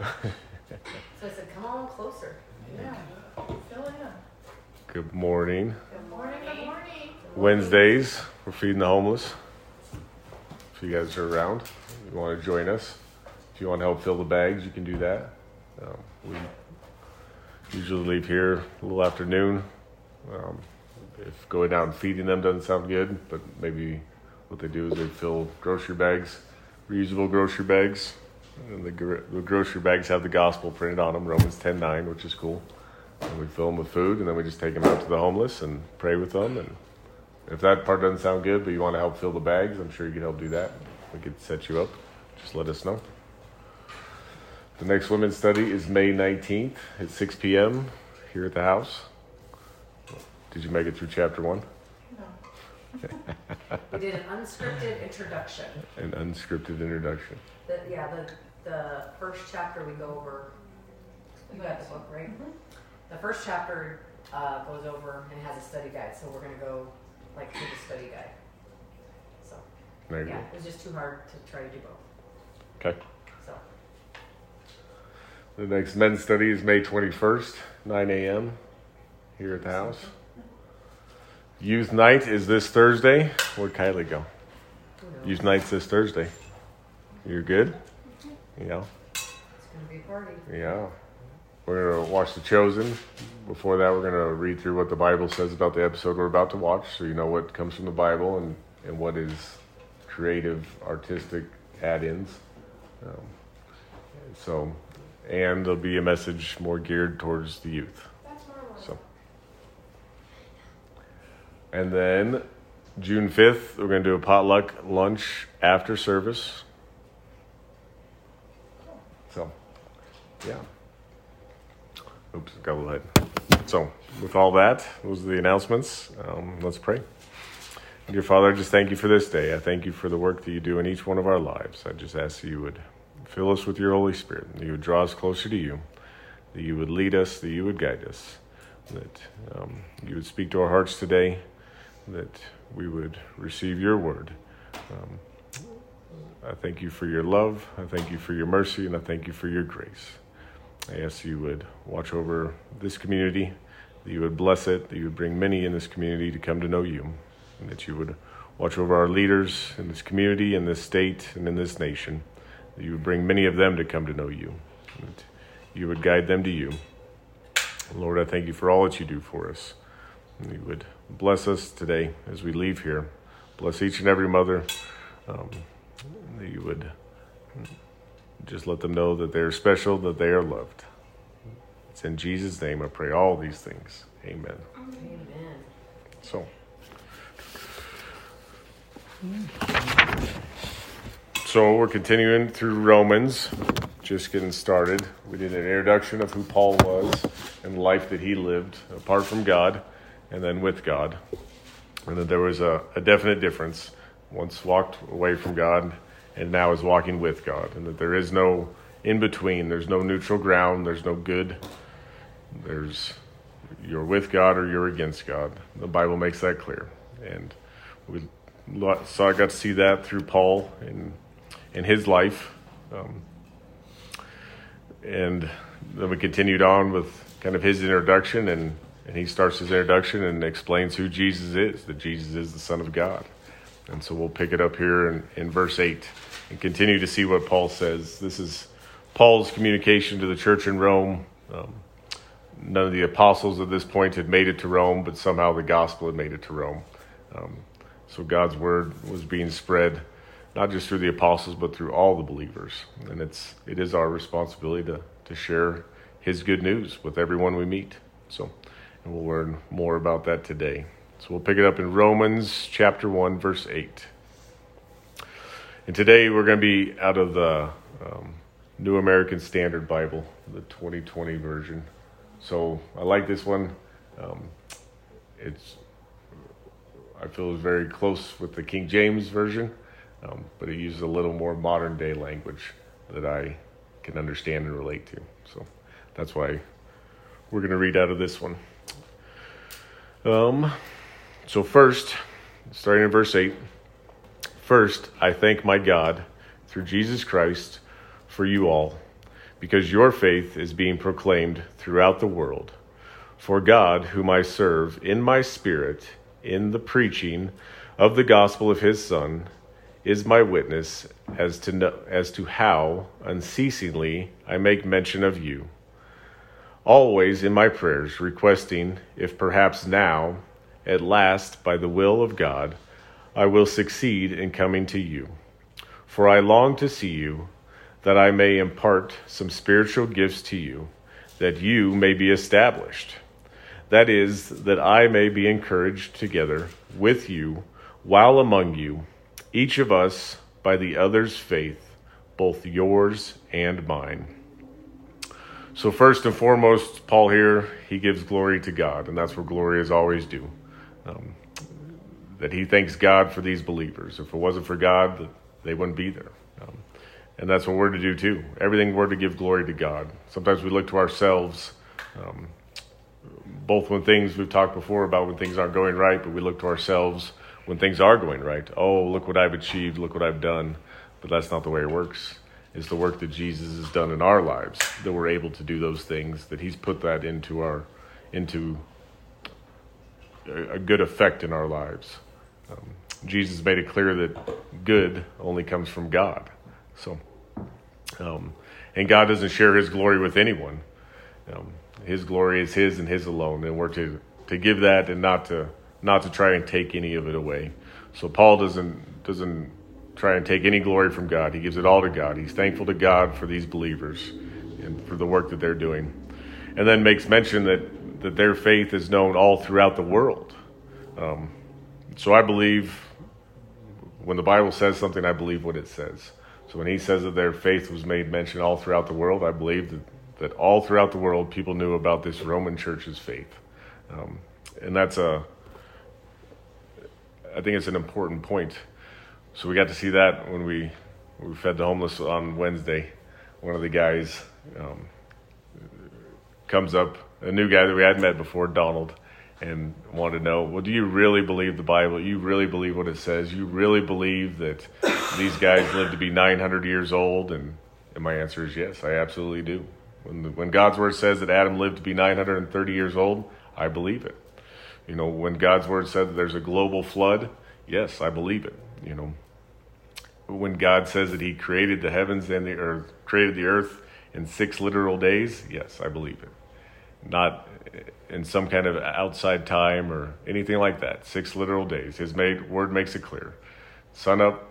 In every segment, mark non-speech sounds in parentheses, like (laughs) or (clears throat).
(laughs) So I said, come on closer. Yeah. Fill in. Good morning. Good morning. Good morning. Wednesdays, we're feeding the homeless. If you guys are around, you want to join us. If you want to help fill the bags, you can do that. Um, we usually leave here a little after noon. Um, if going out and feeding them doesn't sound good, but maybe what they do is they fill grocery bags, reusable grocery bags. And the, gr- the grocery bags have the gospel printed on them, Romans 10 9, which is cool. And we fill them with food, and then we just take them out to the homeless and pray with them. And if that part doesn't sound good, but you want to help fill the bags, I'm sure you can help do that. We could set you up. Just let us know. The next women's study is May 19th at 6 p.m. here at the house. Did you make it through chapter one? No. (laughs) We did an unscripted introduction. An unscripted introduction. The, yeah, the, the first chapter we go over, you got the book, right? The first chapter uh, goes over and has a study guide, so we're gonna go like through the study guide. So, There you yeah, go. it was just too hard to try to do both, Okay. so. The next men's study is May 21st, 9 a.m. here at the house. Youth night is this Thursday. Where'd Kylie go? Who knows? Youth night's this Thursday. You're good? Yeah. It's gonna be a party. Yeah. We're going to watch The Chosen. Before that, we're going to read through what the Bible says about the episode we're about to watch so you know what comes from the Bible and, and what is creative, artistic add ins. Um, so, and there'll be a message more geared towards the youth. That's. So, and then June 5th, we're going to do a potluck lunch after service. So, yeah. Oops, got ahead. So, with all that, those are the announcements. Um, let's pray. Dear Father, I just thank you for this day. I thank you for the work that you do in each one of our lives. I just ask that you would fill us with your Holy Spirit, that you would draw us closer to you, that you would lead us, that you would guide us, that um, you would speak to our hearts today, that we would receive your word. Um, I thank you for your love. I thank you for your mercy, and I thank you for your grace. I ask you would watch over this community, that you would bless it, that you would bring many in this community to come to know you, and that you would watch over our leaders in this community, in this state, and in this nation, that you would bring many of them to come to know you, that you would guide them to you. Lord, I thank you for all that you do for us. And you would bless us today as we leave here. Bless each and every mother. Um, that you would just let them know that they're special, that they are loved. It's in Jesus' name I pray all these things. Amen. Amen. So, so we're continuing through Romans, just getting started. We did an introduction of who Paul was and the life that he lived apart from God and then with God. And that there was a, a definite difference. Once walked away from God and now is walking with God. And that there is no in between, there's no neutral ground, there's no good. There's you're with God or you're against God. The Bible makes that clear, and we so I got to see that through Paul in in his life, um, and then we continued on with kind of his introduction, and and he starts his introduction and explains who Jesus is. That Jesus is the Son of God, and so we'll pick it up here in, in verse eight and continue to see what Paul says. This is Paul's communication to the church in Rome. Um, none of the apostles at this point had made it to Rome, but somehow the gospel had made it to Rome. Um, so God's word was being spread, not just through the apostles, but through all the believers. And it's it is our responsibility to to share His good news with everyone we meet. So, and we'll learn more about that today. So we'll pick it up in Romans chapter one, verse eight. And today we're going to be out of the um, New American Standard Bible, the 2020 version. So I like this one. Um, it's I feel is very close with the King James version, um, but it uses a little more modern day language that I can understand and relate to. So that's why we're going to read out of this one. Um, so first, starting in verse eight. First, I thank my God through Jesus Christ for you all because your faith is being proclaimed throughout the world. For God, whom I serve in my spirit, in the preaching of the gospel of his Son, is my witness as to, know, as to how unceasingly I make mention of you, always in my prayers, requesting, if perhaps now, at last, by the will of God, I will succeed in coming to you. For I long to see you, that I may impart some spiritual gifts to you, that you may be established. That is, that I may be encouraged together with you while among you each of us by the other's faith, both yours and mine. So, first and foremost, Paul here, he gives glory to God, and that's what glory is always due. Um, that he thanks God for these believers. If it wasn't for God, they wouldn't be there. Um, and that's what we're to do too. Everything we're to give glory to God. Sometimes we look to ourselves, um, both when things we've talked before about when things aren't going right, but we look to ourselves when things are going right. Oh, look what I've achieved, look what I've done. But that's not the way it works. It's the work that Jesus has done in our lives that we're able to do those things, that He's put that into our into a, good effect in our lives. Um, Jesus made it clear that good only comes from God. So, um, and God doesn't share His glory with anyone. Um, his glory is His and His alone, and we're to to give that and not to not to try and take any of it away. So Paul doesn't doesn't try and take any glory from God. He gives it all to God. He's thankful to God for these believers and for the work that they're doing. And then makes mention that, that their faith is known all throughout the world. Um, so I believe when the Bible says something, I believe what it says. So when he says that their faith was made mention all throughout the world, I believe that, that all throughout the world people knew about this Roman church's faith. Um, and that's a I think it's an important point. So we got to see that when we we fed the homeless on Wednesday. One of the guys um, comes up, a new guy that we hadn't met before, Donald, and want to know, well, do you really believe the Bible? You really believe what it says? You really believe that these guys live to be 900 years old? And, and my answer is yes, I absolutely do. When, the, when God's word says that Adam lived to be 930 years old, I believe it. You know, when God's word said that there's a global flood, yes, I believe it. You know, when God says that He created the heavens and the earth, created the earth in six literal days, yes, I believe it. Not in some kind of outside time or anything like that. Six literal days. His made, word makes it clear. Sun up,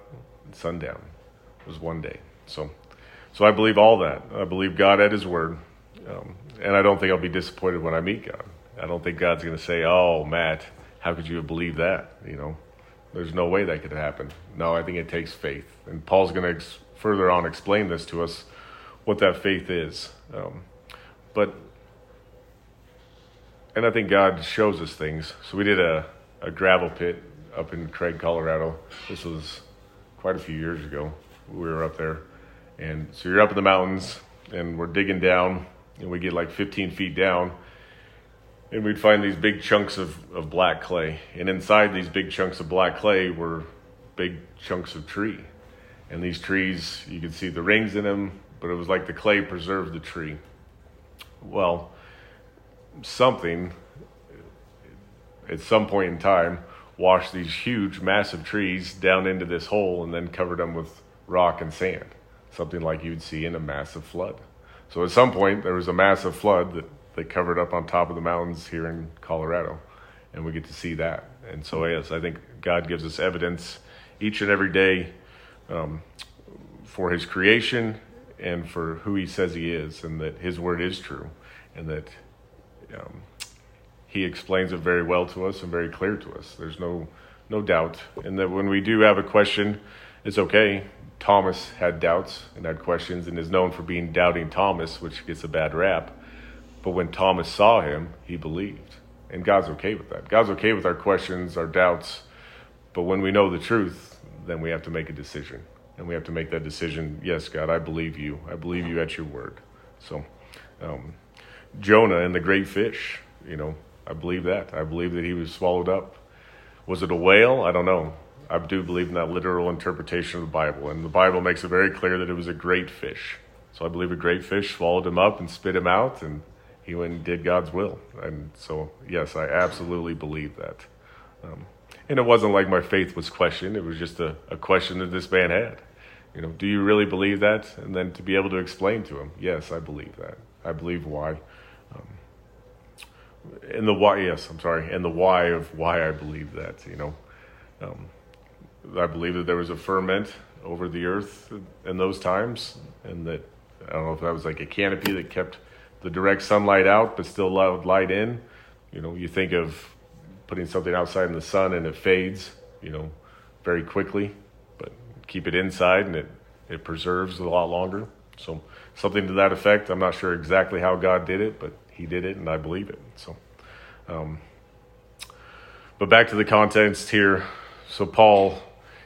sun down was one day. So, so I believe all that. I believe God at His word, um, and I don't think I'll be disappointed when I meet God. I don't think God's going to say, "Oh, Matt, how could you have believed that?" You know, there's no way that could happen. No, I think it takes faith, and Paul's going to ex- further on explain this to us, what that faith is. Um, but, and I think God shows us things. So we did a, a gravel pit up in Craig, Colorado. This was quite a few years ago. We were up there, and so you're up in the mountains, and we're digging down, and we get like 15 feet down and we'd find these big chunks of, of black clay. And inside these big chunks of black clay were big chunks of tree. And these trees, you could see the rings in them, but it was like the clay preserved the tree. Well, something at some point in time washed these huge, massive trees down into this hole and then covered them with rock and sand, something like you'd see in a massive flood. So at some point, there was a massive flood that they covered up on top of the mountains here in Colorado, and we get to see that. And so, yes, I think God gives us evidence each and every day um, for His creation and for who He says He is, and that His word is true, and that um, He explains it very well to us and very clear to us. There's no no doubt, and that when we do have a question, it's okay. Thomas had doubts and had questions, and is known for being doubting Thomas, which gets a bad rap. But when Thomas saw him, he believed. And God's okay with that. God's okay with our questions, our doubts. But when we know the truth, then we have to make a decision. And we have to make that decision yes, God, I believe you. I believe you at your word. So, um, Jonah and the great fish, you know, I believe that. I believe that he was swallowed up. Was it a whale? I don't know. I do believe in that literal interpretation of the Bible. And the Bible makes it very clear that it was a great fish. So I believe a great fish swallowed him up and spit him out, and he went and did God's will. And so, yes, I absolutely believe that. Um, and it wasn't like my faith was questioned, it was just a, a question that this man had. You know, do you really believe that? And then to be able to explain to him, yes, I believe that. I believe why. And the why, yes, I'm sorry, and the why of why I believe that, you know. Um, I believe that there was a firmament over the earth in those times, and that I don't know if that was like a canopy that kept the direct sunlight out but still allowed light in. You know, you think of putting something outside in the sun and it fades, you know, very quickly, but keep it inside and it, it preserves a lot longer. So, something to that effect. I'm not sure exactly how God did it, but He did it, and I believe it. So, um, but back to the context here. So, Paul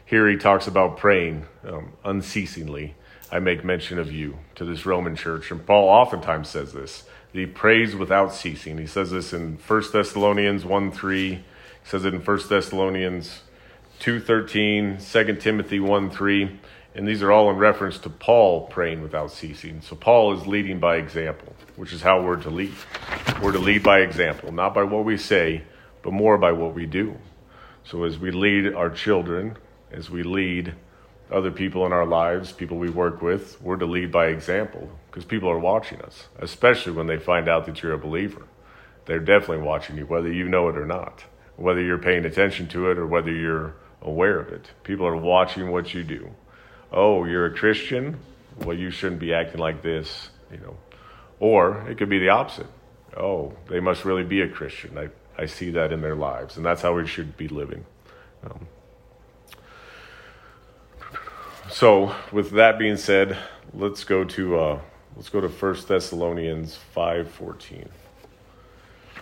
here he talks about praying um, unceasingly. I make mention of you to this Roman church. And Paul oftentimes says this. He prays without ceasing. He says this in 1 Thessalonians 1 3. He says it in 1 Thessalonians 2 13, 2 Timothy 1 3. And these are all in reference to Paul praying without ceasing. So Paul is leading by example, which is how we're to lead. We're to lead by example, not by what we say, but more by what we do. So as we lead our children, as we lead other people in our lives, people we work with, we're to lead by example because people are watching us, especially when they find out that you're a believer. They're definitely watching you, whether you know it or not, whether you're paying attention to it or whether you're aware of it. People are watching what you do. Oh, you're a Christian? Well, you shouldn't be acting like this, you know. Or it could be the opposite. Oh, they must really be a Christian. I, I see that in their lives, and that's how we should be living. Um, so, with that being said, let's go to uh, let's go to First Thessalonians five fourteen,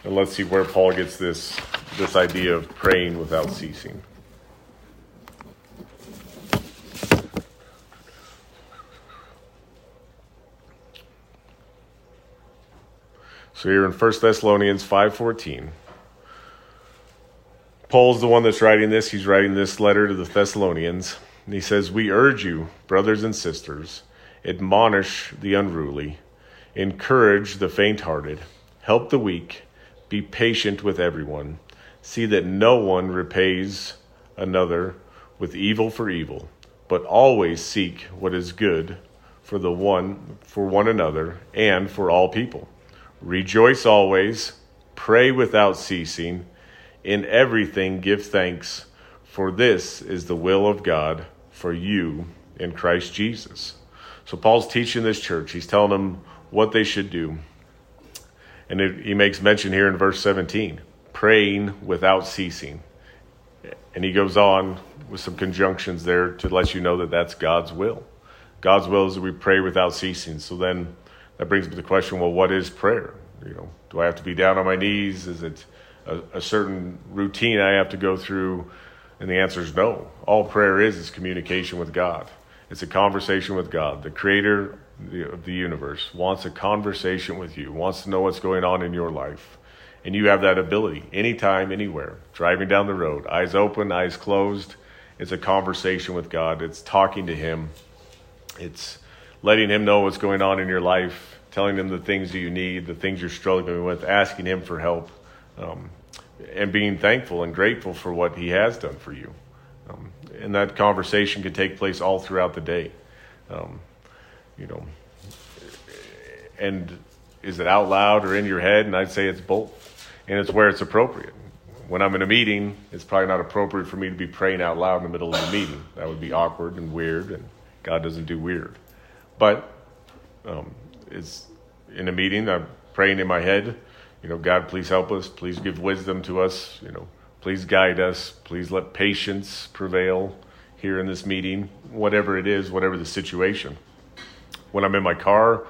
and let's see where Paul gets this this idea of praying without ceasing. So here in 1 Thessalonians 5:14, Paul's the one that's writing this. He's writing this letter to the Thessalonians. And he says, We urge you, brothers and sisters, admonish the unruly, encourage the faint hearted, help the weak, be patient with everyone. See that no one repays another with evil for evil, but always seek what is good for the one for one another and for all people. Rejoice always, pray without ceasing, in everything give thanks for this is the will of God for you in Christ Jesus. So Paul's teaching this church. He's telling them what they should do. And it, he makes mention here in verse 17 praying without ceasing. And he goes on with some conjunctions there to let you know that that's God's will. God's will is that we pray without ceasing. So then that brings me to the question well, what is prayer? You know, do I have to be down on my knees? Is it a, a certain routine I have to go through? And the answer is no. All prayer is is communication with God. It's a conversation with God. The creator of the universe wants a conversation with you, wants to know what's going on in your life. And you have that ability anytime, anywhere. Driving down the road, eyes open, eyes closed. It's a conversation with God. It's talking to Him. It's letting Him know what's going on in your life, telling Him the things that you need, the things you're struggling with, asking Him for help. Um, and being thankful and grateful for what He has done for you. Um, and that conversation can take place all throughout the day. Um, you know, and is it out loud or in your head? And I'd say it's both, and it's where it's appropriate. When I'm in a meeting, it's probably not appropriate for me to be praying out loud in the middle of the meeting. That would be awkward and weird, and God doesn't do weird. But um, it's in a meeting, I'm praying in my head you know, God, please help us. Please give wisdom to us. You know, please guide us. Please let patience prevail here in this meeting, whatever it is, whatever the situation. When I'm in my car,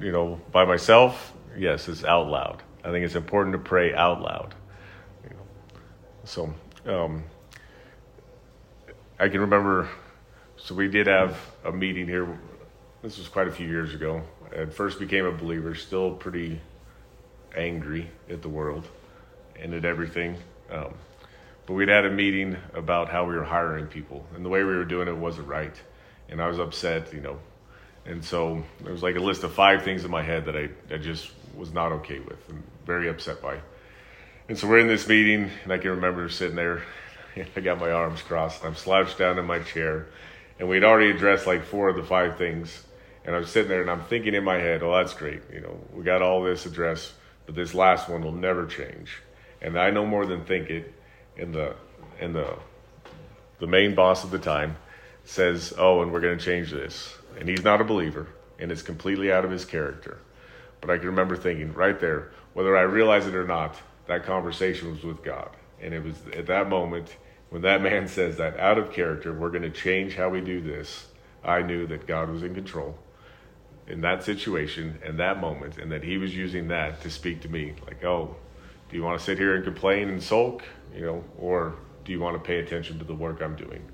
you know, by myself, yes, it's out loud. I think it's important to pray out loud. You know. So um, I can remember. So we did have a meeting here. This was quite a few years ago. I first became a believer, still pretty angry at the world and at everything. Um, but we'd had a meeting about how we were hiring people, and the way we were doing it wasn't right. And I was upset, you know. And so there was like a list of five things in my head that I, I just was not okay with and very upset by. And so we're in this meeting, and I can remember sitting there. (laughs) I got my arms crossed. and I'm slouched down in my chair, and we'd already addressed like four of the five things. And I'm sitting there, and I'm thinking in my head, "Oh, that's great. You know, we got all this address, but this last one will never change." And I no more than think it. And the and the the main boss at the time says, "Oh, and we're going to change this." And he's not a believer, and it's completely out of his character. But I can remember thinking right there, whether I realize it or not, that conversation was with God. And it was at that moment when that man says that out of character, we're going to change how we do this. I knew that God was in control in that situation and that moment, and that He was using that to speak to me. Like, oh, do you want to sit here and complain and sulk, you know, or do you want to pay attention to the work I'm doing?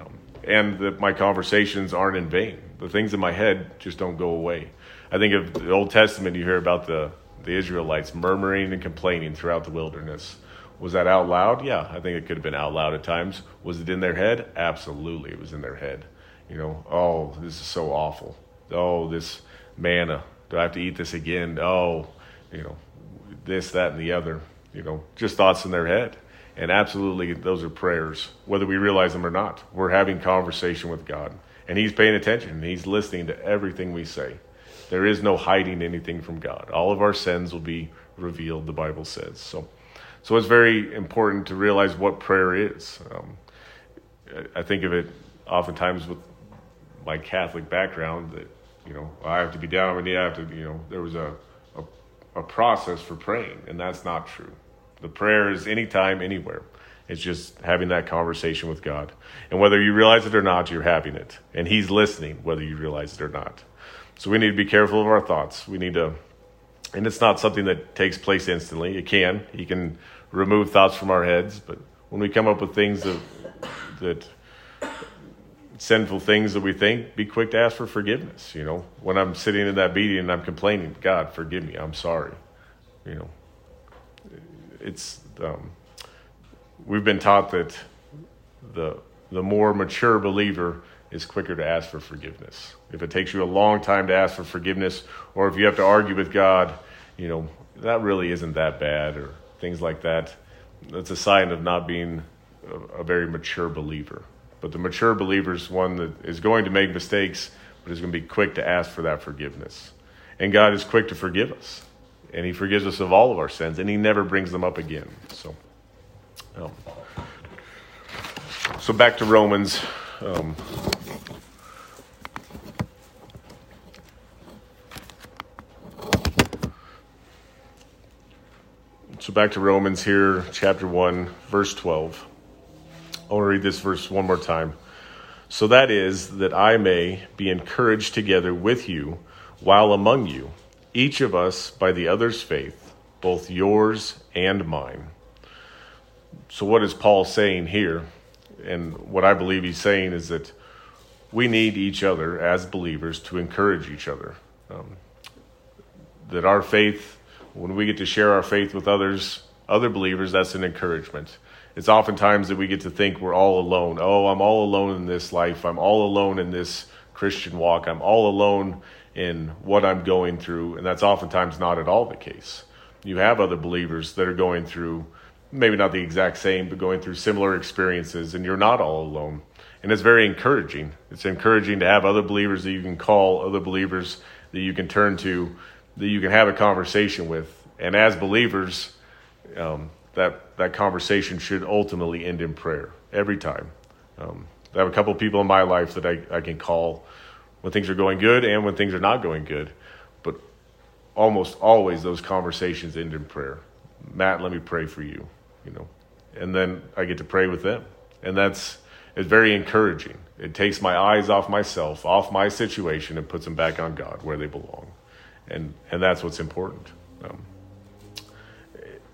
Um, and that my conversations aren't in vain. The things in my head just don't go away. I think of the Old Testament, you hear about the, the Israelites murmuring and complaining throughout the wilderness. Was that out loud? Yeah, I think it could have been out loud at times. Was it in their head? Absolutely, it was in their head. You know, oh, this is so awful. Oh, this manna. Do I have to eat this again? Oh, you know, this, that, and the other. You know, just thoughts in their head. And absolutely, those are prayers, whether we realize them or not. We're having conversation with God, and He's paying attention. He's listening to everything we say. There is no hiding anything from God. All of our sins will be revealed, the Bible says. So, so it's very important to realize what prayer is. Um, I think of it oftentimes with my Catholic background that, you know, I have to be down on my knee. I have to, you know, there was a, a, a process for praying, and that's not true. The prayer is anytime, anywhere. It's just having that conversation with God. And whether you realize it or not, you're having it. And He's listening, whether you realize it or not. So we need to be careful of our thoughts. We need to, and it's not something that takes place instantly. It can. He can remove thoughts from our heads, but when we come up with things that, that sinful things that we think, be quick to ask for forgiveness. You know, when I'm sitting in that meeting and I'm complaining, God, forgive me, I'm sorry. You know, it's um, we've been taught that the the more mature believer is quicker to ask for forgiveness. If it takes you a long time to ask for forgiveness, or if you have to argue with God, you know, that really isn't that bad, or things like that. That's a sign of not being a, a very mature believer. But the mature believer is one that is going to make mistakes, but is going to be quick to ask for that forgiveness. And God is quick to forgive us. And He forgives us of all of our sins, and He never brings them up again. So, um, so back to Romans. Um, So back to Romans here, chapter 1, verse 12. I want to read this verse one more time. So that is, that I may be encouraged together with you while among you, each of us by the other's faith, both yours and mine. So, what is Paul saying here? And what I believe he's saying is that we need each other as believers to encourage each other. Um, that our faith when we get to share our faith with others, other believers, that's an encouragement. It's oftentimes that we get to think we're all alone. Oh, I'm all alone in this life. I'm all alone in this Christian walk. I'm all alone in what I'm going through. And that's oftentimes not at all the case. You have other believers that are going through, maybe not the exact same, but going through similar experiences, and you're not all alone. And it's very encouraging. It's encouraging to have other believers that you can call, other believers that you can turn to that you can have a conversation with. And as believers, um, that that conversation should ultimately end in prayer every time. Um, I have a couple people in my life that I, I can call when things are going good and when things are not going good, but almost always those conversations end in prayer. Matt, let me pray for you, you know, and then I get to pray with them, and that's it's very encouraging. It takes my eyes off myself, off my situation, and puts them back on God where they belong and and that's what's important. Um,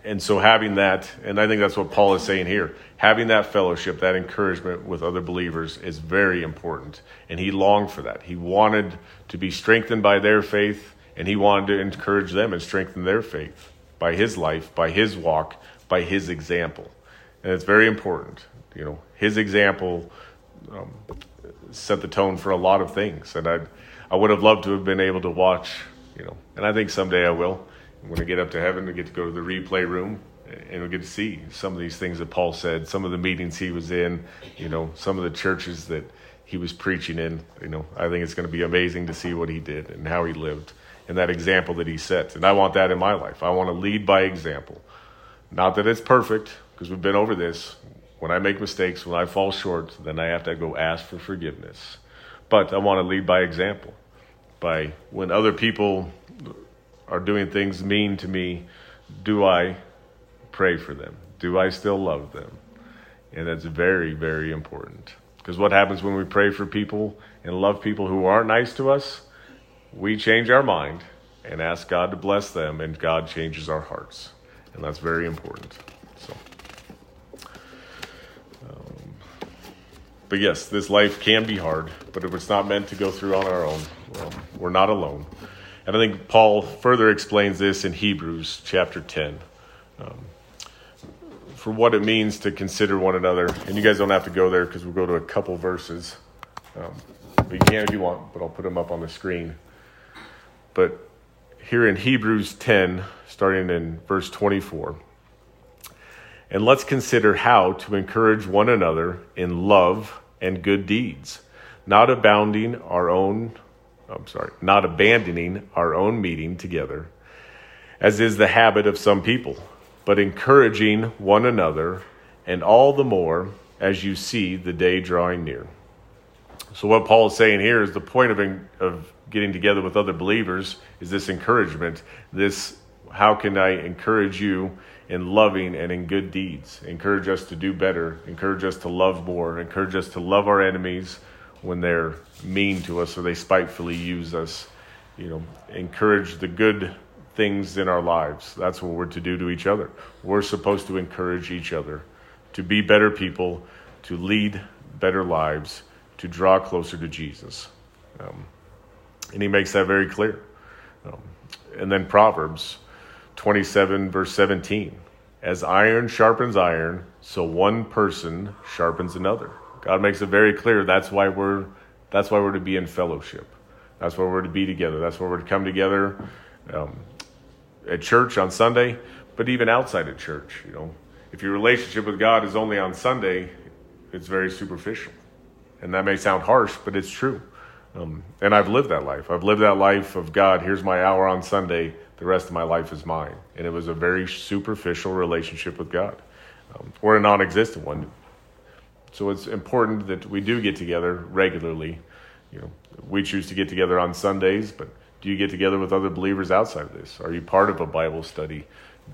and so having that, and I think that's what Paul is saying here, having that fellowship, that encouragement with other believers is very important. And he longed for that. He wanted to be strengthened by their faith, and he wanted to encourage them and strengthen their faith by his life, by his walk, by his example. And it's very important. You know, his example um, set the tone for a lot of things. And I I would have loved to have been able to watch, you know, and I think someday I will. When I get up to heaven, I get to go to the replay room and we get to see some of these things that Paul said, some of the meetings he was in, you know, some of the churches that he was preaching in. You know, I think it's going to be amazing to see what he did and how he lived and that example that he set. And I want that in my life. I want to lead by example. Not that it's perfect, because we've been over this. When I make mistakes, when I fall short, then I have to go ask for forgiveness. But I want to lead by example. By when other people are doing things mean to me, do I pray for them? Do I still love them? And that's very, very important. Because what happens when we pray for people and love people who aren't nice to us? We change our mind and ask God to bless them, and God changes our hearts. And that's very important. So. Um, but yes, this life can be hard, but if it's not meant to go through on our own, well, we're not alone. And I think Paul further explains this in Hebrews chapter 10. Um, for what it means to consider one another. And you guys don't have to go there because we'll go to a couple verses. Um, but you can if you want, but I'll put them up on the screen. But here in Hebrews 10, starting in verse 24, and let's consider how to encourage one another in love and good deeds, not abounding our own, I'm sorry, not abandoning our own meeting together, as is the habit of some people but encouraging one another, and all the more as you see the day drawing near. So, what Paul is saying here is the point of, of getting together with other believers is this encouragement. This, how can I encourage you in loving and in good deeds? Encourage us to do better, encourage us to love more, encourage us to love our enemies when they're mean to us or they spitefully use us. You know, encourage the good things in our lives. That's what we're to do to each other. We're supposed to encourage each other to be better people, to lead better lives, to draw closer to Jesus. Um, and he makes that very clear. Um, and then Proverbs 27, verse 17 As iron sharpens iron, so one person sharpens another. God makes it very clear that's why we're, that's why we're to be in fellowship. That's why we're to be together. That's why we're to come together. Um, at church on Sunday, but even outside of church. You know, if your relationship with God is only on Sunday, it's very superficial, and that may sound harsh, but it's true. Um, and I've lived that life. I've lived that life of God. Here's my hour on Sunday. The rest of my life is mine, and it was a very superficial relationship with God, um, or a non-existent one. So it's important that we do get together regularly. You know, we choose to get together on Sundays, but do you get together with other believers outside of this? Are you part of a Bible study?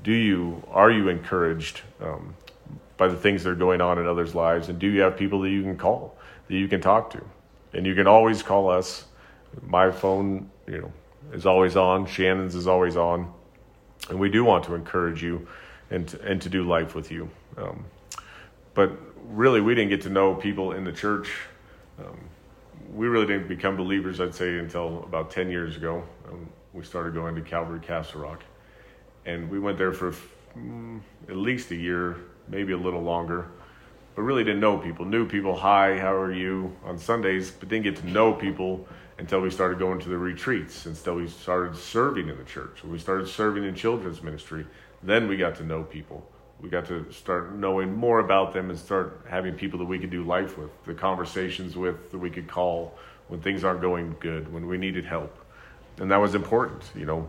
Do you are you encouraged um, by the things that are going on in others' lives? And do you have people that you can call, that you can talk to? And you can always call us. My phone, you know, is always on. Shannon's is always on, and we do want to encourage you and to, and to do life with you. Um, but really, we didn't get to know people in the church. Um, we really didn't become believers, I'd say, until about 10 years ago. Um, we started going to Calvary Castle Rock. And we went there for mm, at least a year, maybe a little longer, but really didn't know people. Knew people, hi, how are you, on Sundays, but didn't get to know people until we started going to the retreats, until we started serving in the church. When we started serving in children's ministry, then we got to know people we got to start knowing more about them and start having people that we could do life with, the conversations with that we could call when things aren't going good, when we needed help. And that was important, you know.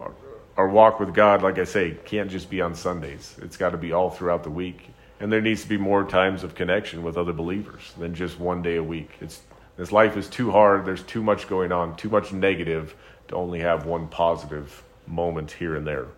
Our, our walk with God, like I say, can't just be on Sundays. It's got to be all throughout the week. And there needs to be more times of connection with other believers than just one day a week. It's this life is too hard. There's too much going on, too much negative to only have one positive moment here and there.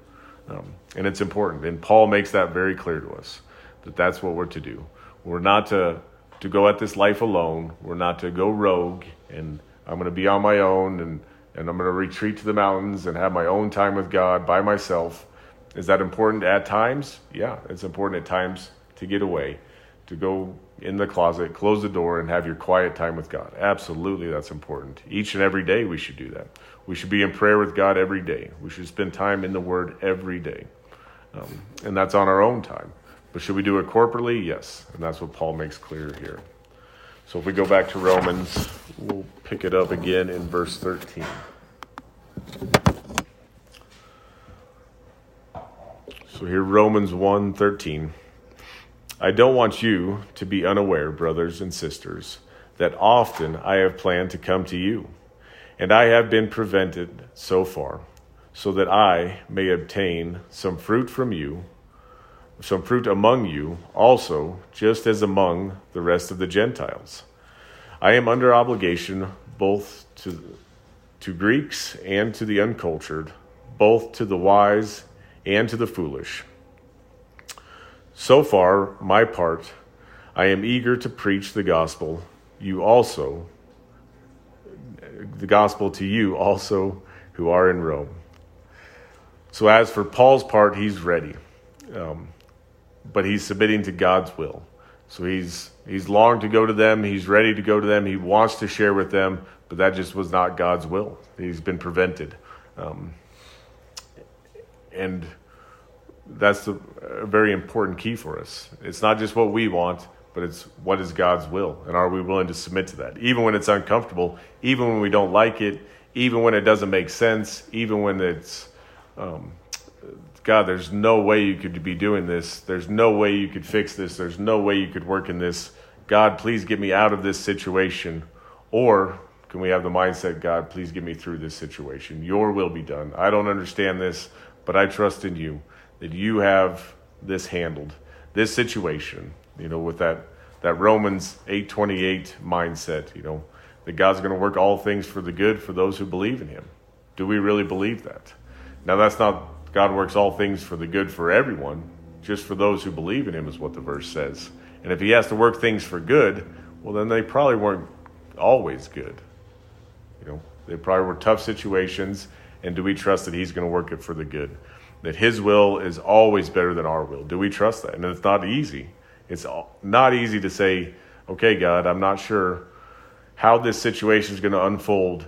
Um, and it's important. And Paul makes that very clear to us that that's what we're to do. We're not to, to go at this life alone. We're not to go rogue and I'm going to be on my own and, and I'm going to retreat to the mountains and have my own time with God by myself. Is that important at times? Yeah, it's important at times to get away, to go in the closet, close the door, and have your quiet time with God. Absolutely, that's important. Each and every day we should do that. We should be in prayer with God every day. We should spend time in the Word every day. Um, and that's on our own time. But should we do it corporately? Yes. And that's what Paul makes clear here. So if we go back to Romans, we'll pick it up again in verse 13. So here Romans 1:13. I don't want you to be unaware, brothers and sisters, that often I have planned to come to you, and I have been prevented so far, so that I may obtain some fruit from you, some fruit among you also, just as among the rest of the Gentiles. I am under obligation both to to Greeks and to the uncultured, both to the wise and to the foolish. So far, my part, I am eager to preach the gospel. You also, the gospel to you also who are in Rome. So, as for Paul's part, he's ready, um, but he's submitting to God's will. So he's he's longed to go to them. He's ready to go to them. He wants to share with them, but that just was not God's will. He's been prevented, um, and that's a very important key for us. It's not just what we want, but it's what is God's will, and are we willing to submit to that, even when it's uncomfortable, even when we don't like it, even when it doesn't make sense, even when it's um, God, there's no way you could be doing this. There's no way you could fix this. There's no way you could work in this. God, please get me out of this situation. Or can we have the mindset, God, please get me through this situation? Your will be done. I don't understand this, but I trust in you that you have this handled, this situation, you know, with that, that Romans 8:28 mindset, you know, that God's going to work all things for the good for those who believe in him. Do we really believe that? Now that's not God works all things for the good for everyone, just for those who believe in him, is what the verse says. And if he has to work things for good, well, then they probably weren't always good. You know, they probably were tough situations. And do we trust that he's going to work it for the good? That his will is always better than our will. Do we trust that? And it's not easy. It's not easy to say, okay, God, I'm not sure how this situation is going to unfold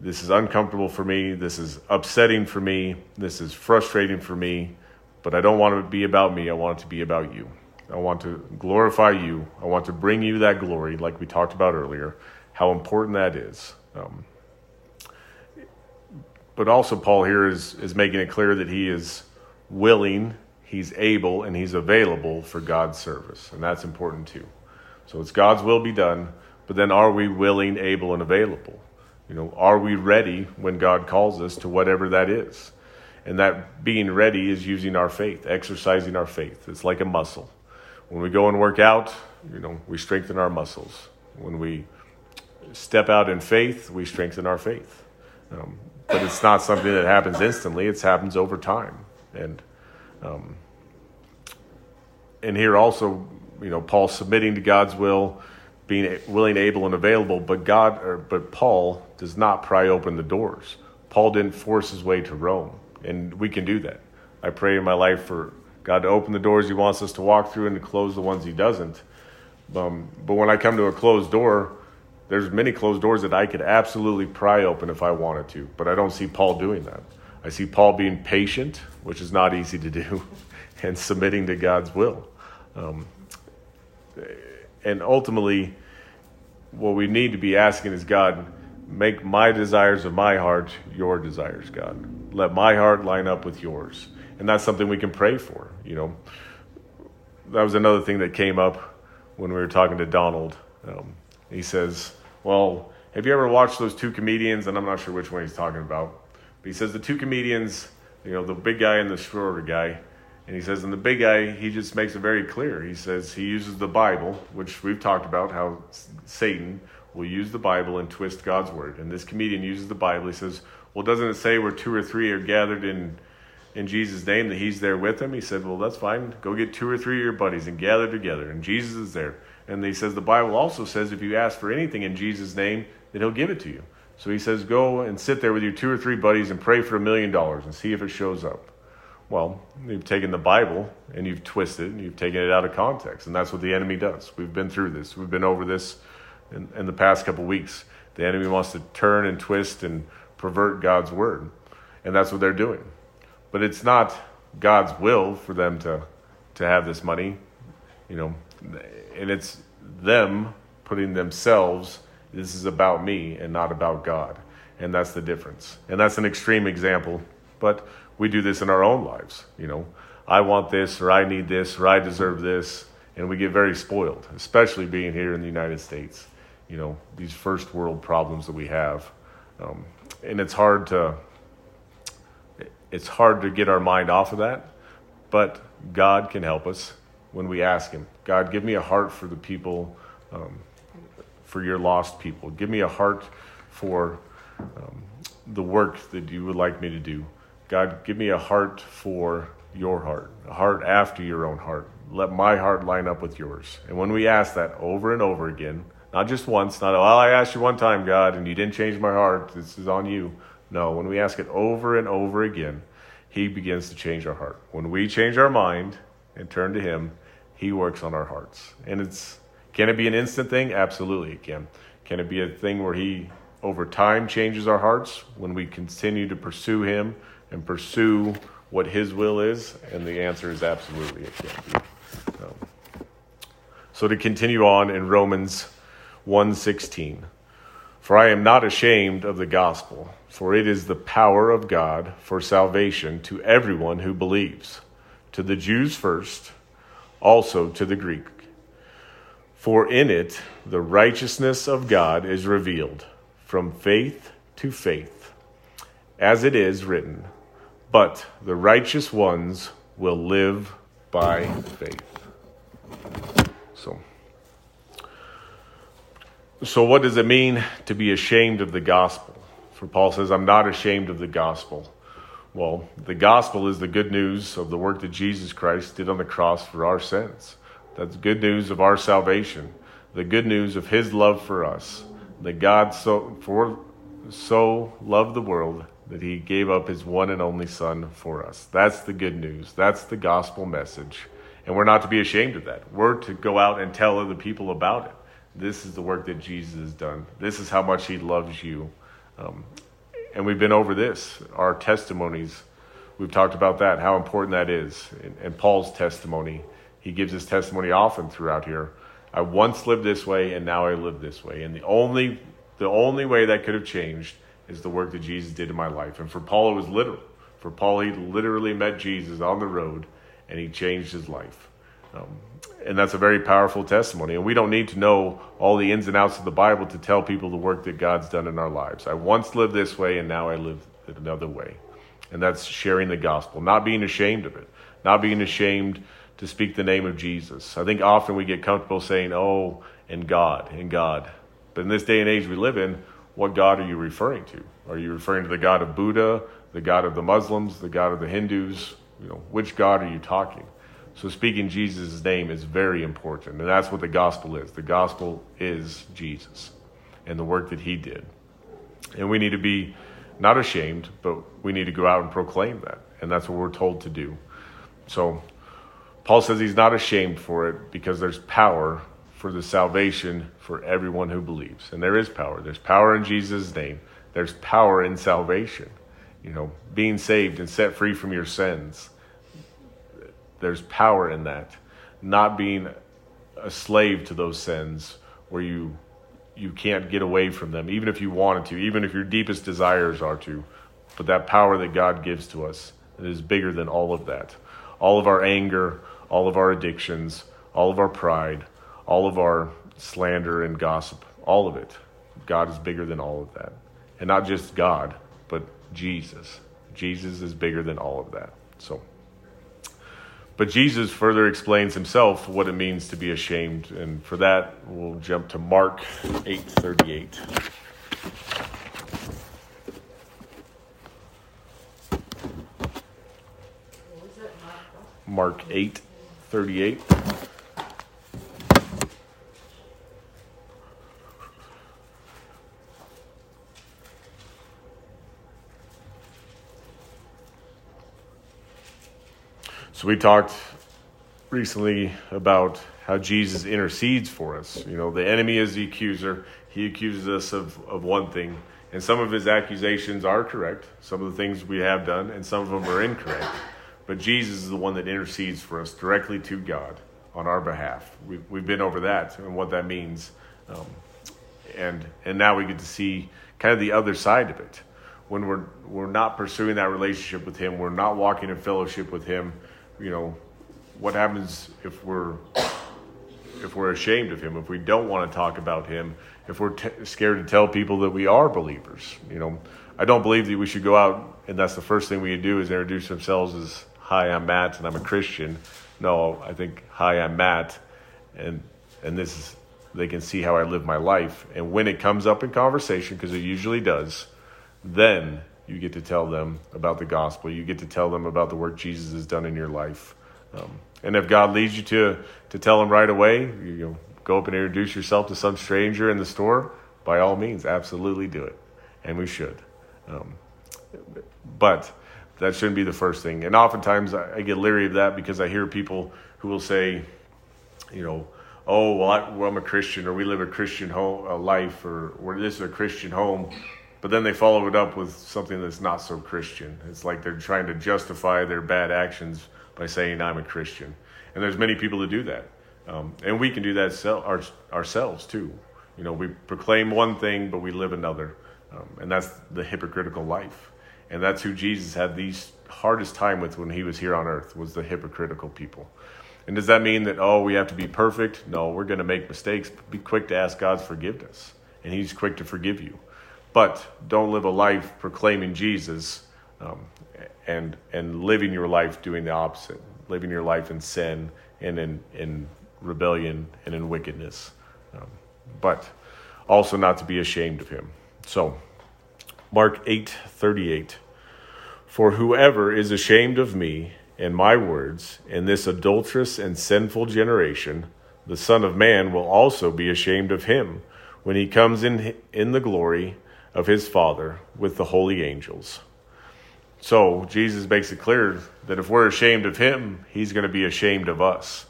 this is uncomfortable for me. This is upsetting for me. This is frustrating for me. But I don't want it to be about me. I want it to be about you. I want to glorify you. I want to bring you that glory, like we talked about earlier, how important that is. Um, but also, Paul here is, is making it clear that he is willing, he's able, and he's available for God's service. And that's important too. So it's God's will be done, but then are we willing, able, and available? You know, are we ready when God calls us to whatever that is? And that being ready is using our faith, exercising our faith. It's like a muscle. When we go and work out, you know, we strengthen our muscles. When we step out in faith, we strengthen our faith. Um, but it's not something that happens instantly. It happens over time. And um, and here also, you know, Paul submitting to God's will being willing, able, and available. But God, or, but Paul does not pry open the doors. Paul didn't force his way to Rome, and we can do that. I pray in my life for God to open the doors He wants us to walk through and to close the ones He doesn't. Um, but when I come to a closed door, there's many closed doors that I could absolutely pry open if I wanted to, but I don't see Paul doing that. I see Paul being patient, which is not easy to do, (laughs) and submitting to God's will. Um, and ultimately, what we need to be asking is God, make my desires of my heart your desires, God. Let my heart line up with yours. And that's something we can pray for, you know. That was another thing that came up when we were talking to Donald. Um, he says, Well, have you ever watched those two comedians? And I'm not sure which one he's talking about. But he says the two comedians, you know, the big guy and the shorter guy, and he says, and the big guy, he just makes it very clear. He says he uses the Bible, which we've talked about how Satan will use the Bible and twist God's word. And this comedian uses the Bible. He says, well, doesn't it say where two or three are gathered in, in Jesus' name that he's there with them? He said, well, that's fine. Go get two or three of your buddies and gather together. And Jesus is there. And he says, the Bible also says if you ask for anything in Jesus' name, that he'll give it to you. So he says, go and sit there with your two or three buddies and pray for a million dollars and see if it shows up. Well, you've taken the Bible and you've twisted and you've taken it out of context. And that's what the enemy does. We've been through this. We've been over this in, in the past couple weeks. The enemy wants to turn and twist and pervert God's word. And that's what they're doing. But it's not God's will for them to, to have this money, you know, and it's them putting themselves, this is about me and not about God. And that's the difference. And that's an extreme example, but we do this in our own lives. You know, I want this, or I need this, or I deserve this. And we get very spoiled, especially being here in the United States. You know, these first world problems that we have. Um, and it's hard to it's hard to get our mind off of that but god can help us when we ask him god give me a heart for the people um, for your lost people give me a heart for um, the work that you would like me to do god give me a heart for your heart a heart after your own heart let my heart line up with yours and when we ask that over and over again not just once, not, well, I asked you one time, God, and you didn't change my heart. This is on you. No, when we ask it over and over again, He begins to change our heart. When we change our mind and turn to Him, He works on our hearts. And it's, can it be an instant thing? Absolutely, it can. Can it be a thing where He, over time, changes our hearts when we continue to pursue Him and pursue what His will is? And the answer is absolutely, it can be. So to continue on in Romans 1:16 For I am not ashamed of the gospel for it is the power of God for salvation to everyone who believes to the Jews first also to the Greek for in it the righteousness of God is revealed from faith to faith as it is written but the righteous ones will live by faith so so, what does it mean to be ashamed of the gospel? For Paul says, I'm not ashamed of the gospel. Well, the gospel is the good news of the work that Jesus Christ did on the cross for our sins. That's good news of our salvation, the good news of his love for us. That God so for so loved the world that he gave up his one and only son for us. That's the good news. That's the gospel message. And we're not to be ashamed of that. We're to go out and tell other people about it. This is the work that Jesus has done. This is how much He loves you. Um, and we've been over this, our testimonies. We've talked about that, how important that is. And, and Paul's testimony, he gives his testimony often throughout here. I once lived this way, and now I live this way. And the only, the only way that could have changed is the work that Jesus did in my life. And for Paul, it was literal. For Paul, he literally met Jesus on the road, and he changed his life. Um, and that's a very powerful testimony. And we don't need to know all the ins and outs of the Bible to tell people the work that God's done in our lives. I once lived this way, and now I live another way. And that's sharing the gospel, not being ashamed of it, not being ashamed to speak the name of Jesus. I think often we get comfortable saying, oh, and God, and God. But in this day and age we live in, what God are you referring to? Are you referring to the God of Buddha, the God of the Muslims, the God of the Hindus? You know, which God are you talking? So speaking Jesus' name is very important. And that's what the gospel is. The gospel is Jesus and the work that he did. And we need to be not ashamed, but we need to go out and proclaim that. And that's what we're told to do. So Paul says he's not ashamed for it because there's power for the salvation for everyone who believes. And there is power. There's power in Jesus' name. There's power in salvation. You know, being saved and set free from your sins there's power in that. Not being a slave to those sins where you you can't get away from them, even if you wanted to, even if your deepest desires are to. But that power that God gives to us is bigger than all of that. All of our anger, all of our addictions, all of our pride, all of our slander and gossip, all of it. God is bigger than all of that. And not just God, but Jesus. Jesus is bigger than all of that. So. But Jesus further explains himself what it means to be ashamed, and for that we'll jump to Mark 8:38. Mark 8:38. So we talked recently about how Jesus intercedes for us. You know, the enemy is the accuser. He accuses us of, of one thing, and some of his accusations are correct. Some of the things we have done, and some of them are incorrect. But Jesus is the one that intercedes for us directly to God on our behalf. We've, we've been over that and what that means Um, and and now we get to see kind of the other side of it. When we're we're not pursuing that relationship with Him, we're not walking in fellowship with Him. You know, what happens if we're if we're ashamed of Him, if we don't want to talk about Him, if we're t- scared to tell people that we are believers? You know, I don't believe that we should go out and that's the first thing we do is introduce ourselves as "Hi, I'm Matt, and I'm a Christian." No, I think "Hi, I'm Matt," and and this is they can see how I live my life. And when it comes up in conversation, because it usually does, then you get to tell them about the gospel. You get to tell them about the work Jesus has done in your life. Um, and if God leads you to to tell them right away, you, you go up and introduce yourself to some stranger in the store. By all means, absolutely do it, and we should. Um, but that shouldn't be the first thing. And oftentimes I, I get leery of that because I hear people who will say, you know, oh well, I, I'm a Christian or we live a Christian home a life or, or this is a Christian home, but then they follow it up with something that's not so Christian. It's like they're trying to justify their bad actions by saying I'm a Christian, and there's many people that do that, um, and we can do that our, ourselves too. You know, we proclaim one thing but we live another, um, and that's the hypocritical life, and that's who Jesus had the hardest time with when he was here on earth was the hypocritical people. And does that mean that, oh, we have to be perfect? No, we're going to make mistakes. Be quick to ask God's forgiveness, and He's quick to forgive you. But don't live a life proclaiming Jesus um, and, and living your life doing the opposite, living your life in sin and in, in rebellion and in wickedness. Um, but also not to be ashamed of Him. So, Mark 8 38. For whoever is ashamed of me, and my words in this adulterous and sinful generation, the Son of Man will also be ashamed of him when he comes in, in the glory of his Father with the holy angels. So, Jesus makes it clear that if we're ashamed of him, he's going to be ashamed of us.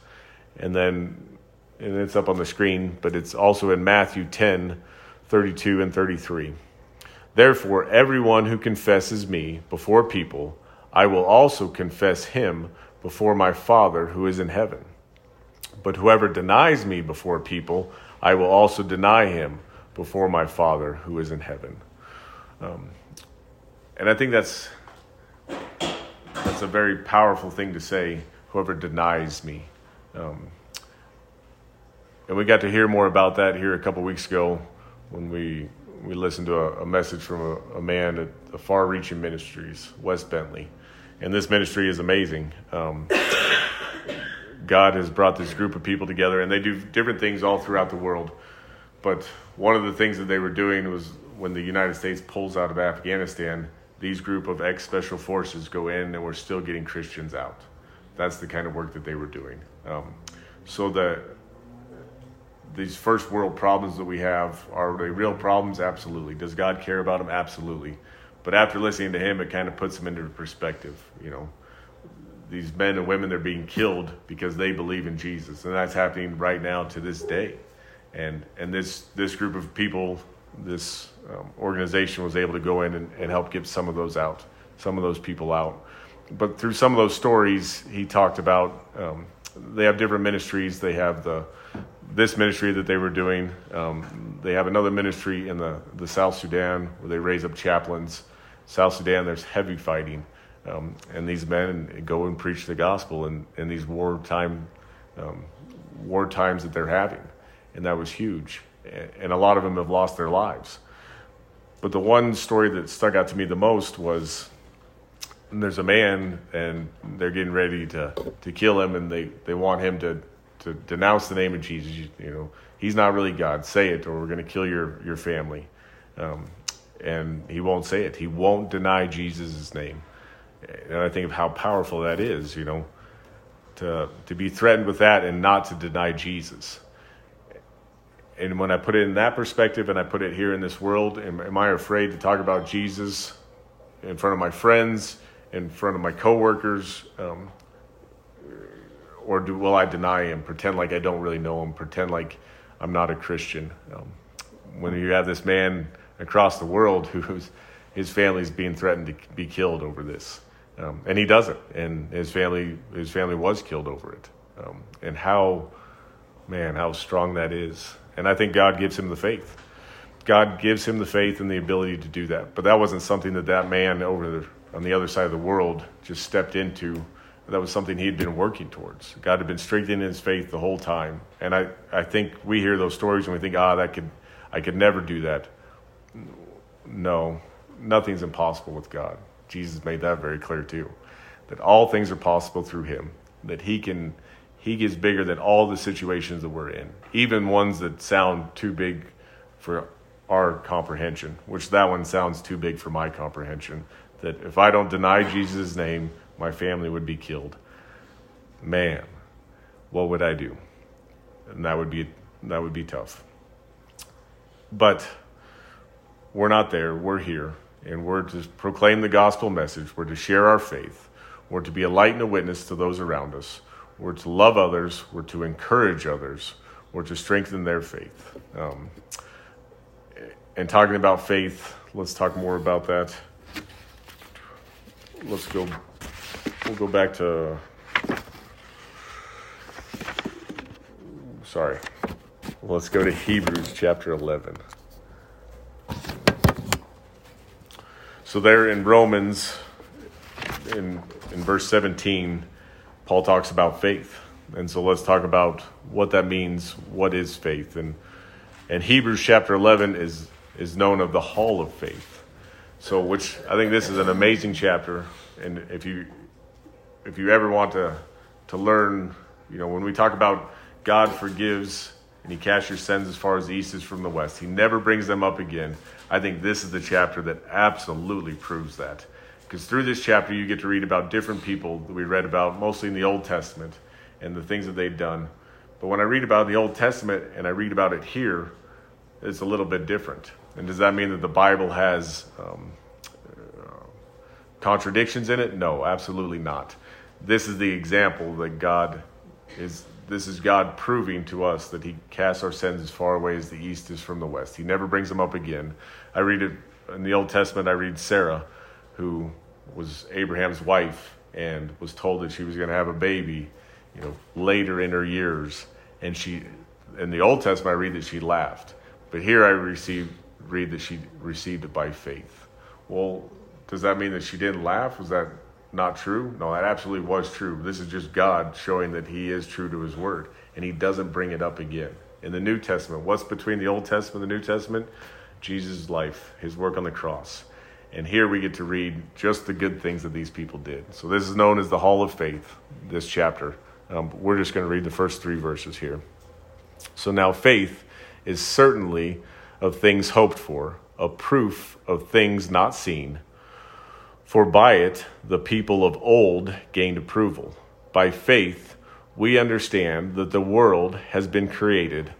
And then, and it's up on the screen, but it's also in Matthew 10 32 and 33. Therefore, everyone who confesses me before people, I will also confess him before my Father who is in heaven. But whoever denies me before people, I will also deny him before my Father who is in heaven. Um, and I think that's that's a very powerful thing to say. Whoever denies me, um, and we got to hear more about that here a couple weeks ago when we we listened to a, a message from a, a, man at the Far Reaching Ministries, Wes Bentley, and this ministry is amazing. Um, God has brought this group of people together, and they do different things all throughout the world. But one of the things that they were doing was when the United States pulls out of Afghanistan, these group of ex special forces go in, and we're still getting Christians out. That's the kind of work that they were doing. Um, so the these first world problems that we have are they real problems? Absolutely. Does God care about them? Absolutely. But after listening to him, it kind of puts them into perspective. You know, these men and women they're being killed because they believe in Jesus, and that's happening right now to this day. And and this this group of people, this um, organization was able to go in and, and help get some of those out, some of those people out. But through some of those stories, he talked about um, they have different ministries. They have the this ministry that they were doing. Um, they have another ministry in the, the South Sudan where they raise up chaplains. South Sudan, there's heavy fighting. Um, and these men go and preach the gospel in, in these wartime um, war times that they're having. And that was huge. And a lot of them have lost their lives. But the one story that stuck out to me the most was there's a man and they're getting ready to, to kill him and they, they want him to to denounce the name of Jesus. You, you know, he's not really God. Say it, or we're going to kill your your family. Um, and he won't say it. He won't deny Jesus' name. And I think of how powerful that is. You know, to to be threatened with that and not to deny Jesus. And when I put it in that perspective, and I put it here in this world, am, am I afraid to talk about Jesus in front of my friends, in front of my coworkers? Um, or do, will I deny him, pretend like I don't really know him, pretend like I'm not a Christian? Um, when you have this man across the world (laughs) who's his family's being threatened to be killed over this, um, and he doesn't, and his family his family was killed over it, um, and how man how strong that is, And I think God gives him the faith. God gives him the faith and the ability to do that. But that wasn't something that that man over the, on the other side of the world just stepped into. That was something he'd been working towards. God had been strengthening his faith the whole time. And I, I think we hear those stories and we think, ah, that could, I could never do that. No, nothing's impossible with God. Jesus made that very clear too. That all things are possible through him. That he can he gets bigger than all the situations that we're in. Even ones that sound too big for our comprehension, which that one sounds too big for my comprehension. That if I don't deny Jesus' name, my family would be killed. Man, what would I do? And that would be that would be tough. But we're not there, we're here, and we're to proclaim the gospel message, we're to share our faith, we're to be a light and a witness to those around us, we're to love others, we're to encourage others, we're to strengthen their faith. Um, and talking about faith, let's talk more about that. Let's go, we'll go back to, sorry, let's go to Hebrews chapter 11. So, there in Romans, in, in verse 17, Paul talks about faith. And so, let's talk about what that means. What is faith? And, and Hebrews chapter 11 is, is known of the hall of faith. So, which I think this is an amazing chapter. And if you, if you ever want to, to learn, you know, when we talk about God forgives and he casts your sins as far as the east is from the west, he never brings them up again. I think this is the chapter that absolutely proves that. Because through this chapter, you get to read about different people that we read about, mostly in the Old Testament, and the things that they've done. But when I read about the Old Testament and I read about it here, it's a little bit different. And does that mean that the Bible has um, contradictions in it? No, absolutely not. This is the example that God is this is God proving to us that He casts our sins as far away as the east is from the west. He never brings them up again. I read it in the Old Testament, I read Sarah, who was Abraham's wife and was told that she was going to have a baby, you know, later in her years. And she, in the Old Testament, I read that she laughed. But here I receive, read that she received it by faith. Well, does that mean that she didn't laugh? Was that not true? No, that absolutely was true. This is just God showing that He is true to His word, and He doesn't bring it up again. In the New Testament, what's between the Old Testament and the New Testament? Jesus' life, His work on the cross. And here we get to read just the good things that these people did. So this is known as the Hall of Faith, this chapter. Um, we're just going to read the first three verses here. So now faith is certainly of things hoped for, a proof of things not seen. For by it the people of old gained approval. By faith we understand that the world has been created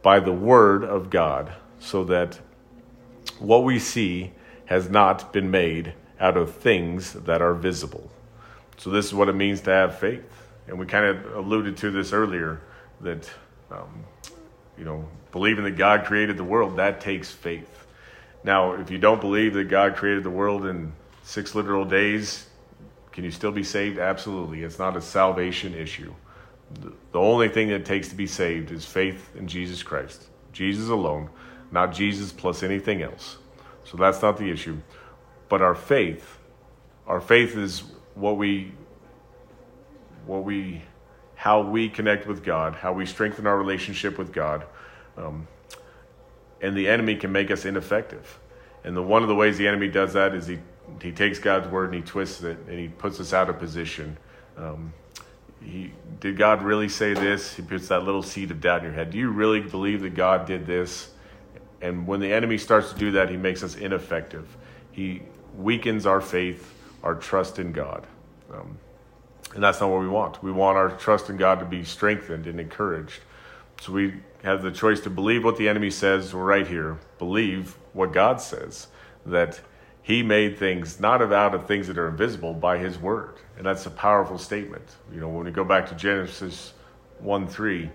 by the Word of God, so that what we see has not been made out of things that are visible. So, this is what it means to have faith. And we kind of alluded to this earlier that, um, you know, believing that God created the world, that takes faith. Now, if you don't believe that God created the world in six literal days, can you still be saved? Absolutely. It's not a salvation issue. The only thing that it takes to be saved is faith in Jesus Christ. Jesus alone, not Jesus plus anything else. So that's not the issue. But our faith, our faith is what we what we how we connect with God, how we strengthen our relationship with God. Um, and the enemy can make us ineffective. And the one of the ways the enemy does that is he he takes God's word and he twists it and he puts us out of position. Um, he did God really say this? He puts that little seed of doubt in your head. Do you really believe that God did this? And when the enemy starts to do that, he makes us ineffective. He weakens our faith, our trust in God. Um, and that's not what we want. We want our trust in God to be strengthened and encouraged. So we have the choice to believe what the enemy says right here, believe what God says, that he made things not out of things that are invisible by his word. And that's a powerful statement. You know, when we go back to Genesis 1 3,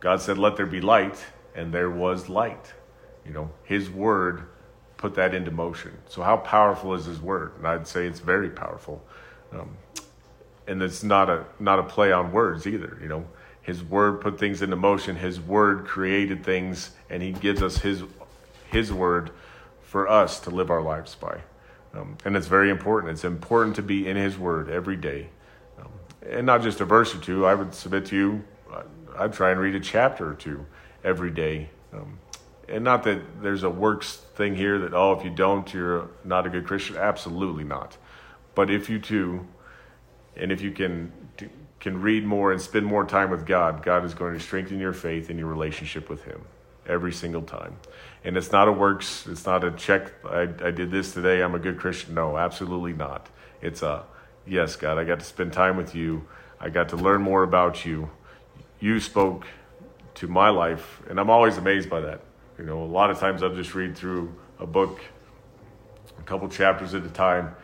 God said, Let there be light, and there was light. You know, his word put that into motion. So, how powerful is his word? And I'd say it's very powerful. Um, and it's not a not a play on words either. You know, His word put things into motion. His word created things, and He gives us His His word for us to live our lives by. Um, and it's very important. It's important to be in His word every day, um, and not just a verse or two. I would submit to you. I'd try and read a chapter or two every day. Um, and not that there's a works thing here that oh if you don't you're not a good Christian. Absolutely not. But if you do, and if you can can read more and spend more time with God, God is going to strengthen your faith and your relationship with Him every single time. And it's not a works, it's not a check, I, I did this today, I'm a good Christian. No, absolutely not. It's a, yes, God, I got to spend time with you. I got to learn more about you. You spoke to my life, and I'm always amazed by that. You know, a lot of times I'll just read through a book, a couple chapters at a time,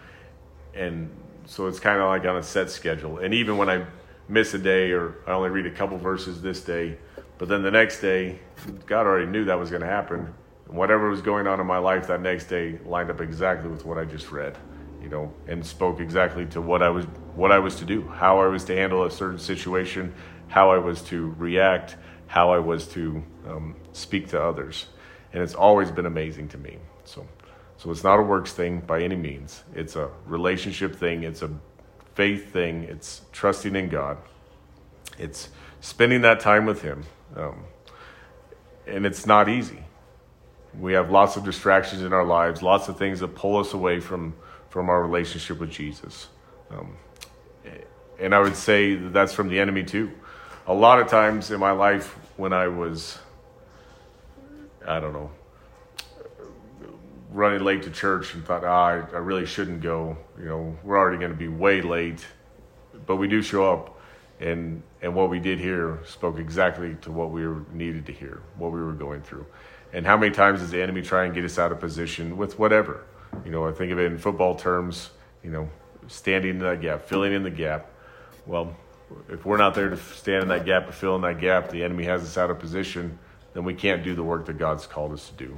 and so it's kind of like on a set schedule. And even when I miss a day or I only read a couple verses this day, but then the next day, God already knew that was going to happen. And whatever was going on in my life that next day lined up exactly with what I just read, you know, and spoke exactly to what I was what I was to do, how I was to handle a certain situation, how I was to react, how I was to um, speak to others, and it's always been amazing to me. So, so it's not a works thing by any means. It's a relationship thing. It's a faith thing. It's trusting in God. It's spending that time with Him. Um, and it's not easy. We have lots of distractions in our lives, lots of things that pull us away from, from our relationship with Jesus. Um, and I would say that that's from the enemy too. A lot of times in my life when I was, I don't know, running late to church and thought, ah, I, I really shouldn't go. You know, we're already going to be way late, but we do show up, and and what we did here spoke exactly to what we needed to hear, what we were going through, and how many times does the enemy try and get us out of position with whatever? You know, I think of it in football terms. You know, standing in that gap, filling in the gap. Well, if we're not there to stand in that gap or fill in that gap, the enemy has us out of position. Then we can't do the work that God's called us to do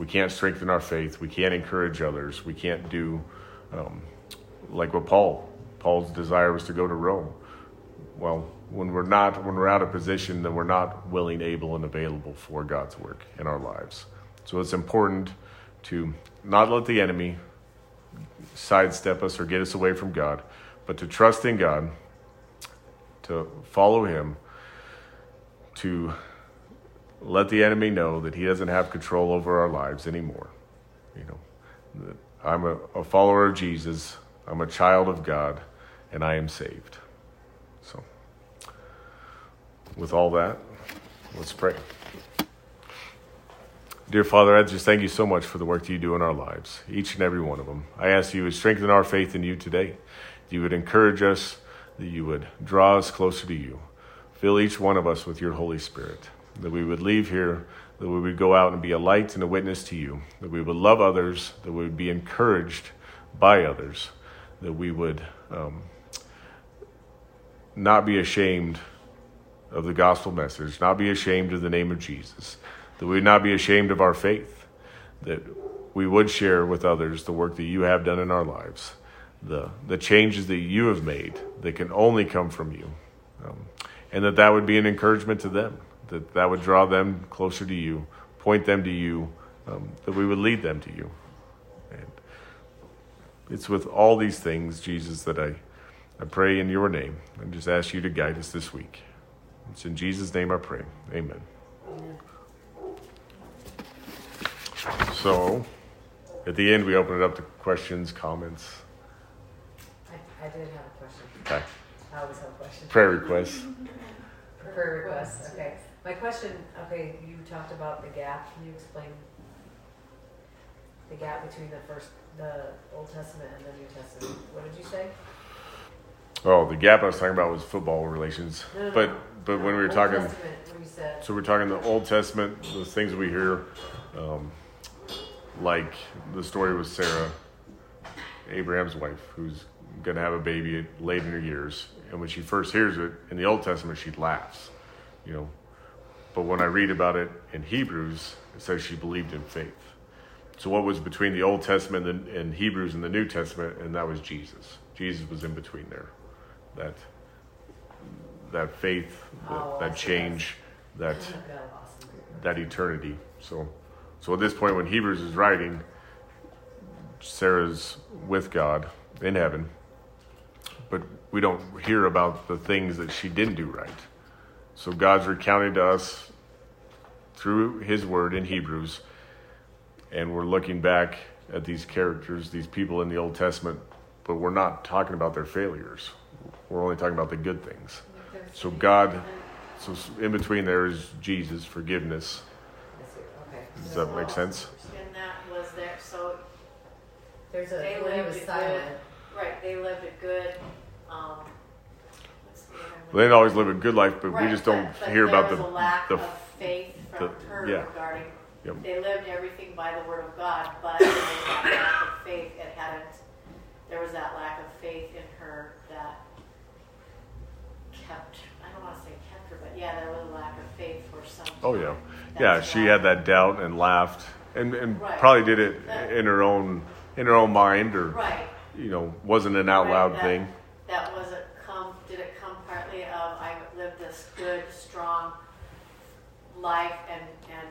we can't strengthen our faith. We can't encourage others. We can't do um, like what Paul. Paul's desire was to go to Rome. Well, when we're not, when we're out of position, then we're not willing, able, and available for God's work in our lives. So it's important to not let the enemy sidestep us or get us away from God, but to trust in God, to follow Him, to let the enemy know that he doesn't have control over our lives anymore. You know, I'm a, a follower of Jesus, I'm a child of God, and I am saved. With all that, let's pray. Dear Father, I just thank you so much for the work that you do in our lives, each and every one of them. I ask you to strengthen our faith in you today, that you would encourage us, that you would draw us closer to you. Fill each one of us with your Holy Spirit that we would leave here, that we would go out and be a light and a witness to you, that we would love others, that we would be encouraged by others, that we would um, not be ashamed of the gospel message, not be ashamed of the name of Jesus, that we would not be ashamed of our faith, that we would share with others the work that you have done in our lives, the, the changes that you have made that can only come from you, um, and that that would be an encouragement to them that that would draw them closer to you, point them to you, um, that we would lead them to you. And it's with all these things, Jesus, that I, I pray in your name and just ask you to guide us this week. It's in Jesus' name I pray. Amen. So, at the end, we open it up to questions, comments. I, I did have a question. Okay. I always have a question. Prayer requests. Prayer requests, okay. My question, okay, you talked about the gap. Can you explain the gap between the first, the Old Testament and the New Testament? What did you say? Oh, the gap I was talking about was football relations. No, no, But no. But when we were Old talking, said, so we're talking the Old Testament, the things we hear, um, like the story with Sarah, Abraham's wife, who's going to have a baby late in her years, and when she first hears it in the Old Testament, she laughs, you know. But when I read about it in Hebrews, it says she believed in faith. So what was between the Old Testament and, and Hebrews and the New Testament, and that was Jesus. Jesus was in between there. That that faith, that, Oh, that change, that Got lost in there. that eternity. So, so at this point, when Hebrews is writing, Sarah's with God in heaven, but we don't hear about the things that she didn't do right. So God's recounting to us through His Word in Hebrews, and we're looking back at these characters, these people in the Old Testament, but we're not talking about their failures. We're only talking about the good things. So God, so in between there is Jesus, forgiveness, Okay. does that make sense? And that was there, so, There's a, They when it lived was a silent. right, they lived a good, um, what's the other one? They didn't always live a good life, but we just don't but- but hear about there the a lack the of faith from the- her yeah. regarding, Yep. they lived everything by the word of God, but there was that lack of faith, it hadn't, there was that lack of faith in her that kept, I don't wanna say kept her, but yeah, there was a lack of faith for some. Oh yeah, yeah. She had that doubt and laughed, and and Right. probably did it That- in her own in her own mind, or Right, you know, wasn't an out Right, loud that- thing. That wasn't come, did it come partly of I lived this good, strong life and, and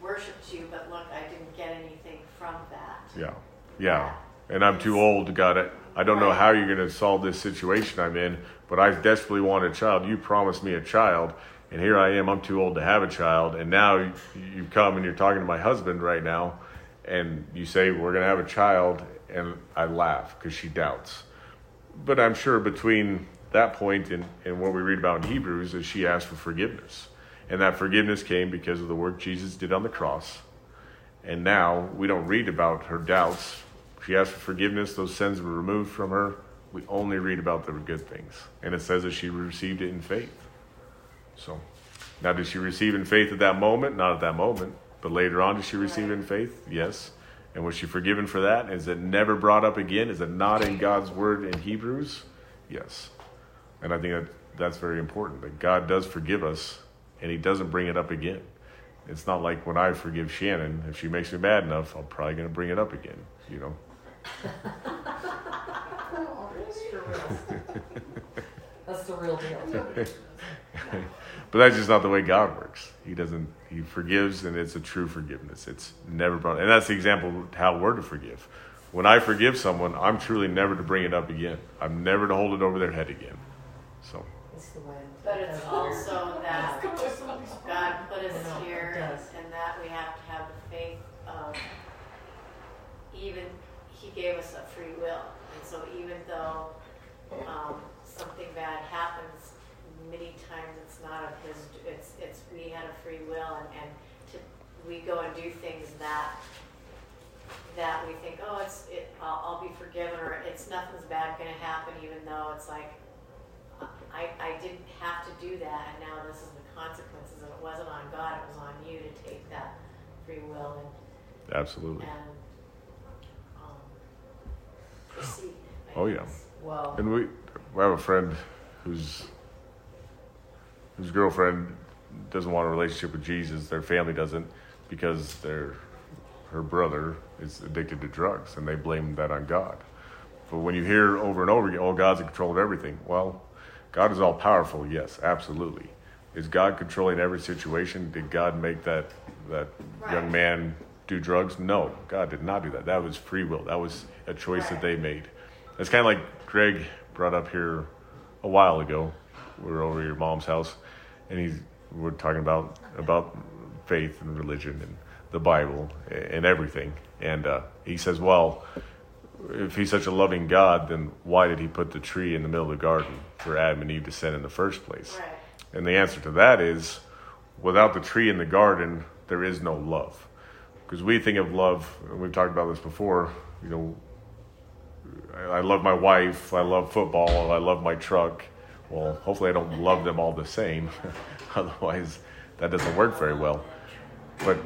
worshiped you, but look, I didn't get anything from that. Yeah, yeah. And I'm too old, God. I, I don't know how you're going to solve this situation I'm in, but I desperately want a child. You promised me a child, and here I am. I'm too old to have a child, and now you, come and you're talking to my husband right now, and you say we're going to have a child, and I laugh because she doubts. But I'm sure between that point and, and what we read about in Hebrews is she asked for forgiveness. And that forgiveness came because of the work Jesus did on the cross. And now we don't read about her doubts. She asked for forgiveness, those sins were removed from her. We only read about the good things. And it says that she received it in faith. So now did she receive in faith at that moment? Not at that moment. But later on, did she receive in faith? Yes. And was she forgiven for that? Is it never brought up again? Is it not in God's word in Hebrews? Yes. And I think that that's very important that God does forgive us and he doesn't bring it up again. It's not like when I forgive Shannon, if she makes me mad enough, I'm probably going to bring it up again, you know. That's the real deal. But that's just not the way God works. He doesn't. He forgives, and it's a true forgiveness. It's never brought. And that's the example of how we're to forgive. When I forgive someone, I'm truly never to bring it up again. I'm never to hold it over their head again. So It's the way. But it's also that God put us here and that we have to have the faith of even, He gave us a free will. And so even though um, something bad happens, many times it's not of His, it's, it's, we had a free will and, and to, we go and do things that, that we think, oh, it's, it, I'll, I'll be forgiven or it's nothing's bad gonna happen even though it's like, I, I didn't have to do that, and now this is the consequences, and it wasn't on God, it was on you to take that free will and, absolutely. and, um, proceed. I Oh, yeah. Well, And we, we have a friend whose whose girlfriend doesn't want a relationship with Jesus. Their family doesn't because their her brother is addicted to drugs, and they blame that on God. But when you hear over and over again, "Oh, God's in control of everything," well, God is all powerful. Yes, absolutely. Is God controlling every situation? Did God make that that young man do drugs? No, God did not do that. That was free will. That was a choice that they made. It's kind of like Greg brought up here a while ago. We were over at your mom's house, and he's we're talking about about faith and religion and the Bible and everything. And uh, he says, "Well, if he's such a loving God, then why did he put the tree in the middle of the garden for Adam and Eve to sin in the first place?" Right, And the answer to that is, without the tree in the garden, there is no love. Because we think of love, and we've talked about this before. You know, I love my wife, I love football, I love my truck. Well, hopefully, I don't love them all the same. (laughs) Otherwise, that doesn't work very well. But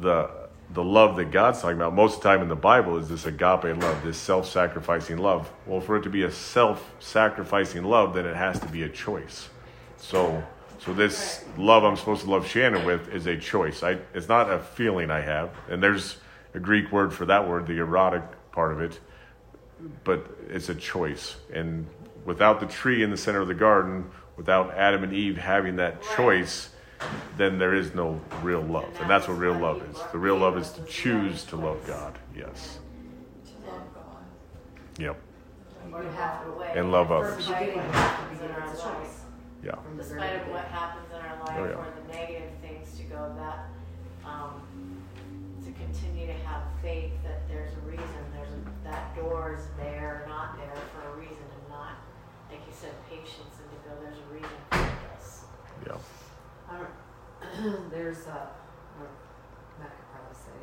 the the love that God's talking about most of the time in the Bible is this agape love, this self-sacrificing love. Well, for it to be a self-sacrificing love, then it has to be a choice. So, so this love I'm supposed to love Shannon with is a choice. I, it's not a feeling I have, and there's a Greek word for that word, the erotic part of it, but it's a choice. And without the tree in the center of the garden, Without Adam and Eve having that choice, then there is no real love. And And that's what real love is. The real love is to choose to love. God. Yes. To love God. Yep. Or You to have walk to- away. And love others. the beginning, Despite you what have to happens be in our it's a life. choice. Yeah. From the very Despite of what happens in our life Oh, yeah. or the negative things to go that, um, to continue to have faith that there's a reason, there's a, that door is there, not there for a reason and not, like you said, patience and to go, there's a reason for this. Yeah. I don't, (clears throat) there's a, or Matt could probably say,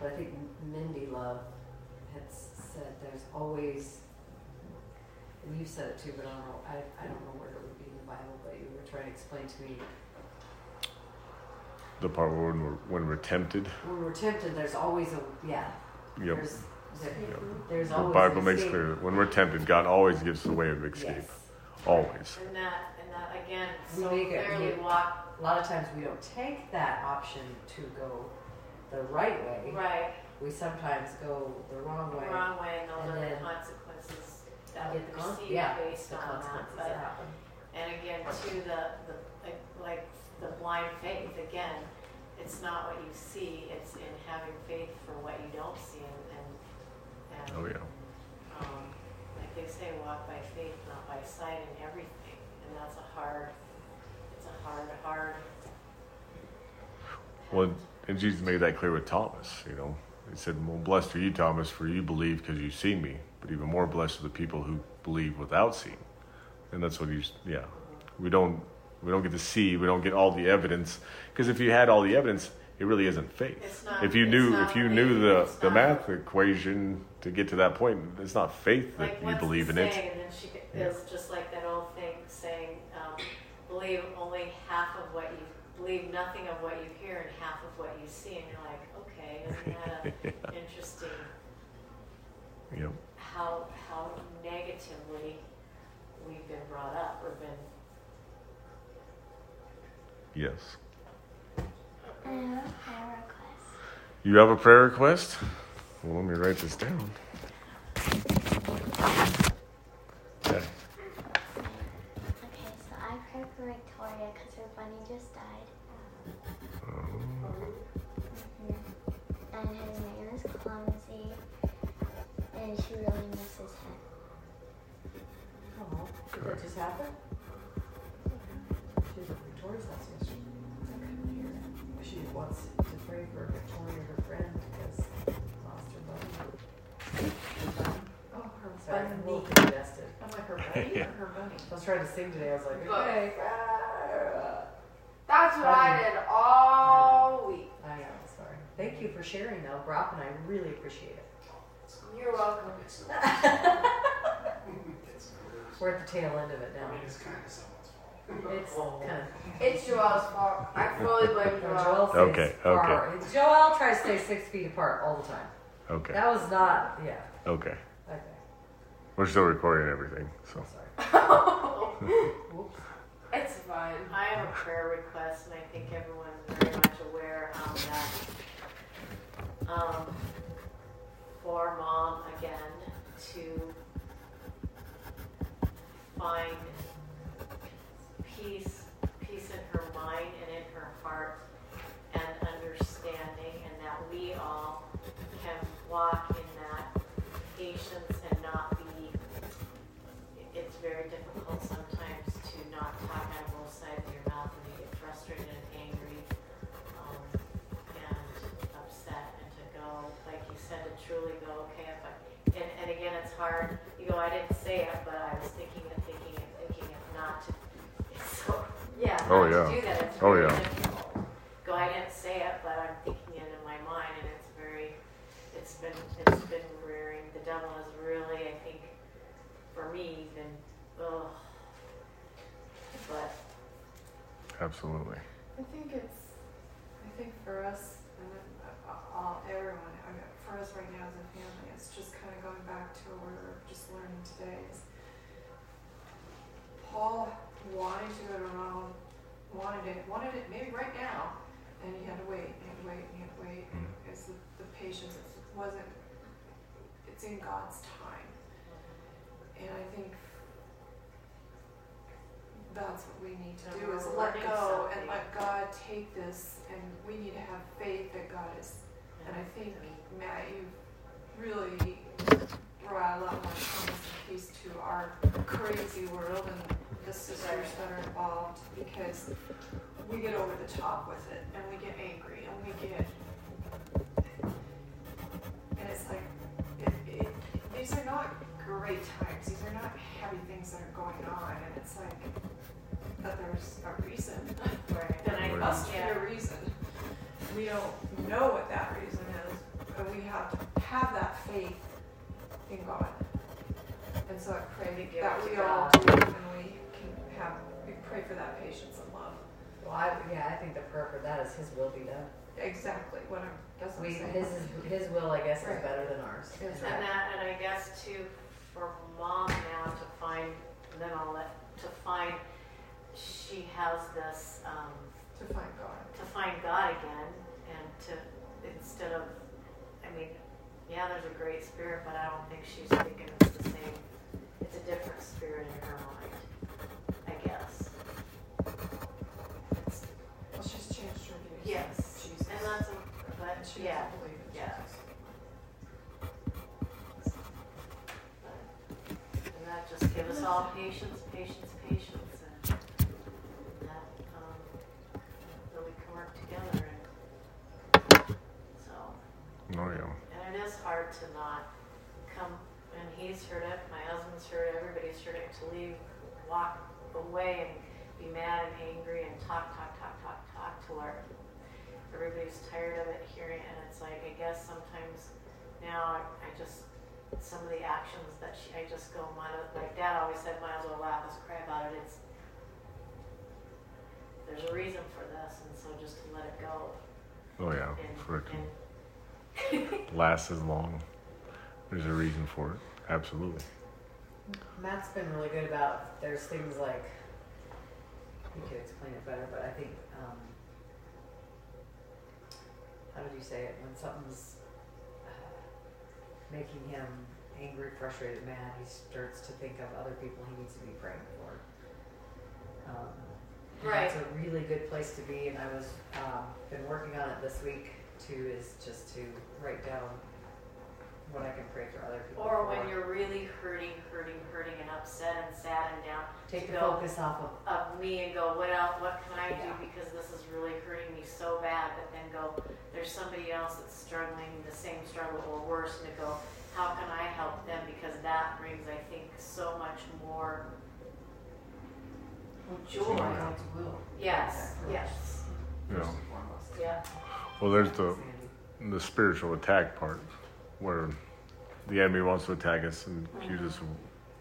but I think Mindy Love had said there's always, and you said it too, but I don't know, I, I don't know where it would be in the Bible, but you were trying to explain to me, The part where when we're, when we're tempted. when we're tempted, there's always a, yeah, Yep. there's, there- Yep. there's The Bible an makes escape. clear that when we're tempted, God always gives us a way of escape. Yes. Always. And that, and that again, We so make it- clearly we- walk, A lot of times we don't take that option to go the right way. right, We sometimes go the wrong way. the way. wrong way and those And are the consequences that we Get the con- receive yeah, based the on that, consequences but that happen. And again, to the, the like, like the blind faith, again, it's not what you see, it's in having faith for what you don't see and, and, Oh yeah. um, like they say, walk by faith, not by sight in everything, and that's a hard, it's a hard, hard. Well, and Jesus made that clear with Thomas. You know, he said, "Well, blessed are you, Thomas, for you believe because you've seen me. But even more blessed are the people who believe without seeing." And that's what he's. Yeah, we don't we don't get to see. We don't get all the evidence because if you had all the evidence, it really isn't faith. It's not- if you knew if you faith, knew the the not- math equation to get to that point, it's not faith that Like, you believe in it. And then she is just like that old thing saying, um, believe only half of what you believe nothing of what you hear and half of what you see, and you're like, okay, isn't that a (laughs) interesting Yep. how how negatively we've been brought up or been Yes. I have a prayer request. You have a prayer request? Well, let me write this down. Okay. Okay, so I pray for Victoria because her bunny just died. Mhm. And his name is Clumsy, and she really misses him. Oh, did that just happen? Her bunny? I was trying to sing today. I was like, okay. That's what I did all week. I know, sorry. Thank you for sharing though, Brock, and I really appreciate it. You're welcome. (laughs) We're at the tail end of it now. It's kind of someone's fault. It's oh. kind of. It's Joel's fault. I fully blame Joel Joel. stays Okay, far- Joel tries to stay six feet apart all the time. Okay. That was not, yeah. Okay. Okay. We're still recording everything, so. Sorry. Whoops. (laughs) It's fine. I have a prayer request, and I think everyone's very much aware um, that um, for mom again to find peace, peace in her mind and in her heart, and understanding, and that we all can walk in say it, but I was thinking it, thinking it, thinking it, not to. (laughs) So, yeah, Oh, yeah. to do that. It's Oh, very yeah. difficult. Go, I didn't say it, but I'm thinking it in my mind, and it's very, it's been, it's been rearing. The devil has really, I think, for me, been, ugh. But Absolutely. I think it's, I think for us, and then, uh, all, everyone, I mean, for us right now as a family, it's just kind of going back to what we were just learning today is Paul wanted to go to Rome, wanted it, wanted it maybe right now, and he had to wait, and he had to wait, and he had to wait. Mm-hmm. And it's the, the patience, it wasn't, it's in God's time. And I think that's what we need to And do is let learning go and let God take this, and we need to have faith that God is. And I think Matt, you really brought a lot more calmness and peace to our crazy world and the sisters that are involved because we get over the top with it and we get angry and we get and it's like it, it, these are not great times. These are not heavy things that are going on and it's like that there's a reason. Right. and I it must be a reason. We don't know what that reason is but we have to have that faith in God. And so I pray We give that it to we all God. do and we can have we pray for that patience and love Well, I, yeah, I think the prayer for that is His will be done. exactly what I'm that's what We, I'm saying His His will, I guess, is better than ours. Yes. And that, and I guess too, for mom now to find, and then I'll let, to find, she has this, um, to find God to find God again and to, instead of, I mean, yeah, there's a great spirit, but I don't think she's thinking it's the same, it's a different spirit in her mind, I guess. It's, well she's changed her views yes, Jesus and that's, a- but, and she yeah, doesn't believe in yeah. Jesus And that just give us all patience, patience, patience, and that, um, that we can work together and so. Oh yeah. And it is hard to not come, and he's heard it, my husband's heard everybody's heard it, to leave, walk away and be mad and angry and talk, talk, talk, talk, talk to where everybody's tired of it hearing, it. and it's like, I guess sometimes now I, I just, some of the actions that she, I just go, might like dad always said, might as well laugh as cry about it, it's, there's a reason for this, and so just to let it go Oh yeah. and, For it to (laughs) last as long. There's a reason for it. Absolutely. Matt's been really good about, there's things like, he could explain it better, but I think, um, how did you say it? When something's uh, making him angry, frustrated, mad, he starts to think of other people he needs to be praying for. Um, and That's a really good place to be, and I was, um, been working on it this week too, is just to write down what I can pray for other people Or for. when you're really hurting, hurting, hurting, and upset and sad and down Take the go- focus off of of me and go, what else? What can I do because this is really hurting me so bad? But then go, there's somebody else that's struggling the same struggle or worse, and to go, how can I help them? Because that brings, I think, so much more joy. God's will. Yes, yes, You know. First and foremost. yeah. Well, there's the the spiritual attack part, where the enemy wants to attack us and accuse us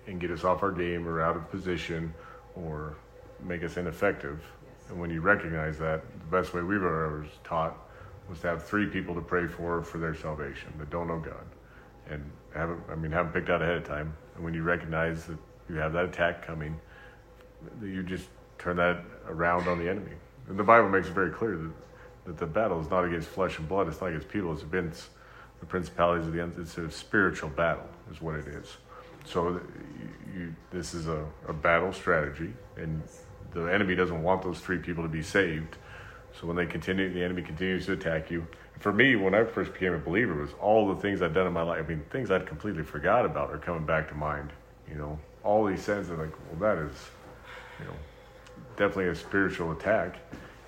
and get us off our game or out of position or make us ineffective. And when you recognize that, the best way we've ever taught was to have three people to pray for for their salvation that don't know God, and haven't I mean haven't picked out ahead of time. And when you recognize that you have that attack coming, you just turn that around on the enemy. And the Bible makes it very clear that, that the battle is not against flesh and blood. It's not against people. It's against the principalities of the end. It's a spiritual battle, is what it is. So you, this is a, a battle strategy, and the enemy doesn't want those three people to be saved. So when they continue, the enemy continues to attack you. For me, when I first became a believer, was all the things I'd done in my life. I mean, things I'd completely forgot about are coming back to mind. You know, all these sins are like, well, that is, you know, definitely a spiritual attack.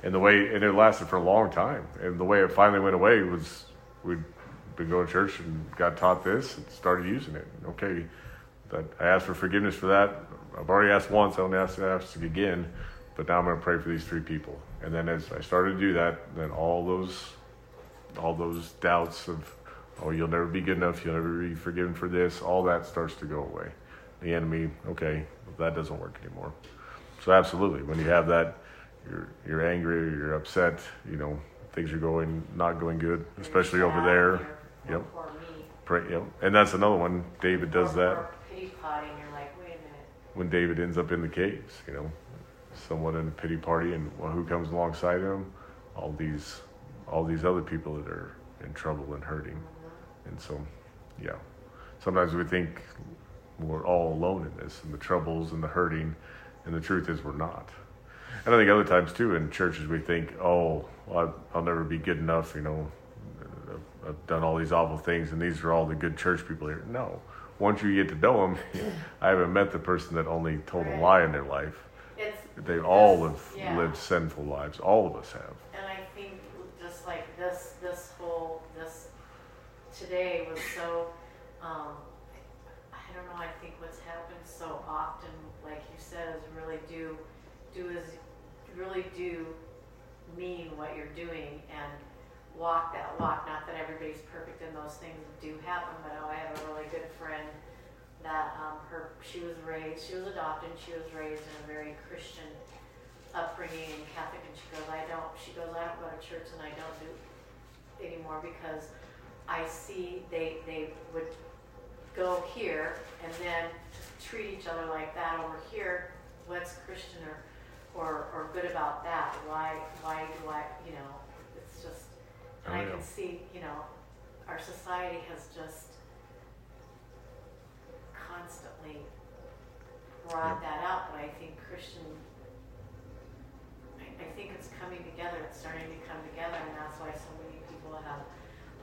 And the way, and it lasted for a long time. And the way it finally went away was we'd been going to church and got taught this and started using it. Okay, that I asked for forgiveness for that. I've already asked once. I don't ask to ask again. But now I'm going to pray for these three people. And then as I started to do that, then all those, all those doubts of, oh, you'll never be good enough. You'll never be forgiven for this. All that starts to go away. The enemy, okay, that doesn't work anymore. So absolutely, when you have that, you're you're angry, you're upset. You know things are going not going good, especially over there. Yep. Or me. Pray, yep. And that's another one. David does Or- that Or pity potty, and you're like, wait a minute. when David ends up in the caves. You know, somewhat in a pity party, and well, who comes alongside him? All these, all these other people that are in trouble and hurting. Mm-hmm. And so, yeah, sometimes we think we're all alone in this, and the troubles and the hurting, And the truth is, we're not. And I think other times too in churches we think, oh, well, I'll never be good enough, you know, I've- done all these awful things, and these are all the good church people here. No. Once you get to know them, (laughs) I haven't met the person that only told a lie in their life. It's, They all have Yeah. lived sinful lives. All of us have. and I think just like this, this whole, this, today was so, um, I don't know, I think what's happened so often, like you said, is really do, do is, really do mean what you're doing and walk that walk. Not that everybody's perfect and those things do happen, but oh, I have a really good friend that um, her she was raised, she was adopted, she was raised in a very Christian upbringing and Catholic, and she goes, I don't. She goes, I don't go to church and I don't do anymore because I see they they would go here and then treat each other like that over here. What's Christian or or, or good about that? Why why do I you know? And Oh, I can see you know our society has just constantly brought Yep. that out, but I think Christian I, I think it's coming together. It's starting to come together, and that's why so many people have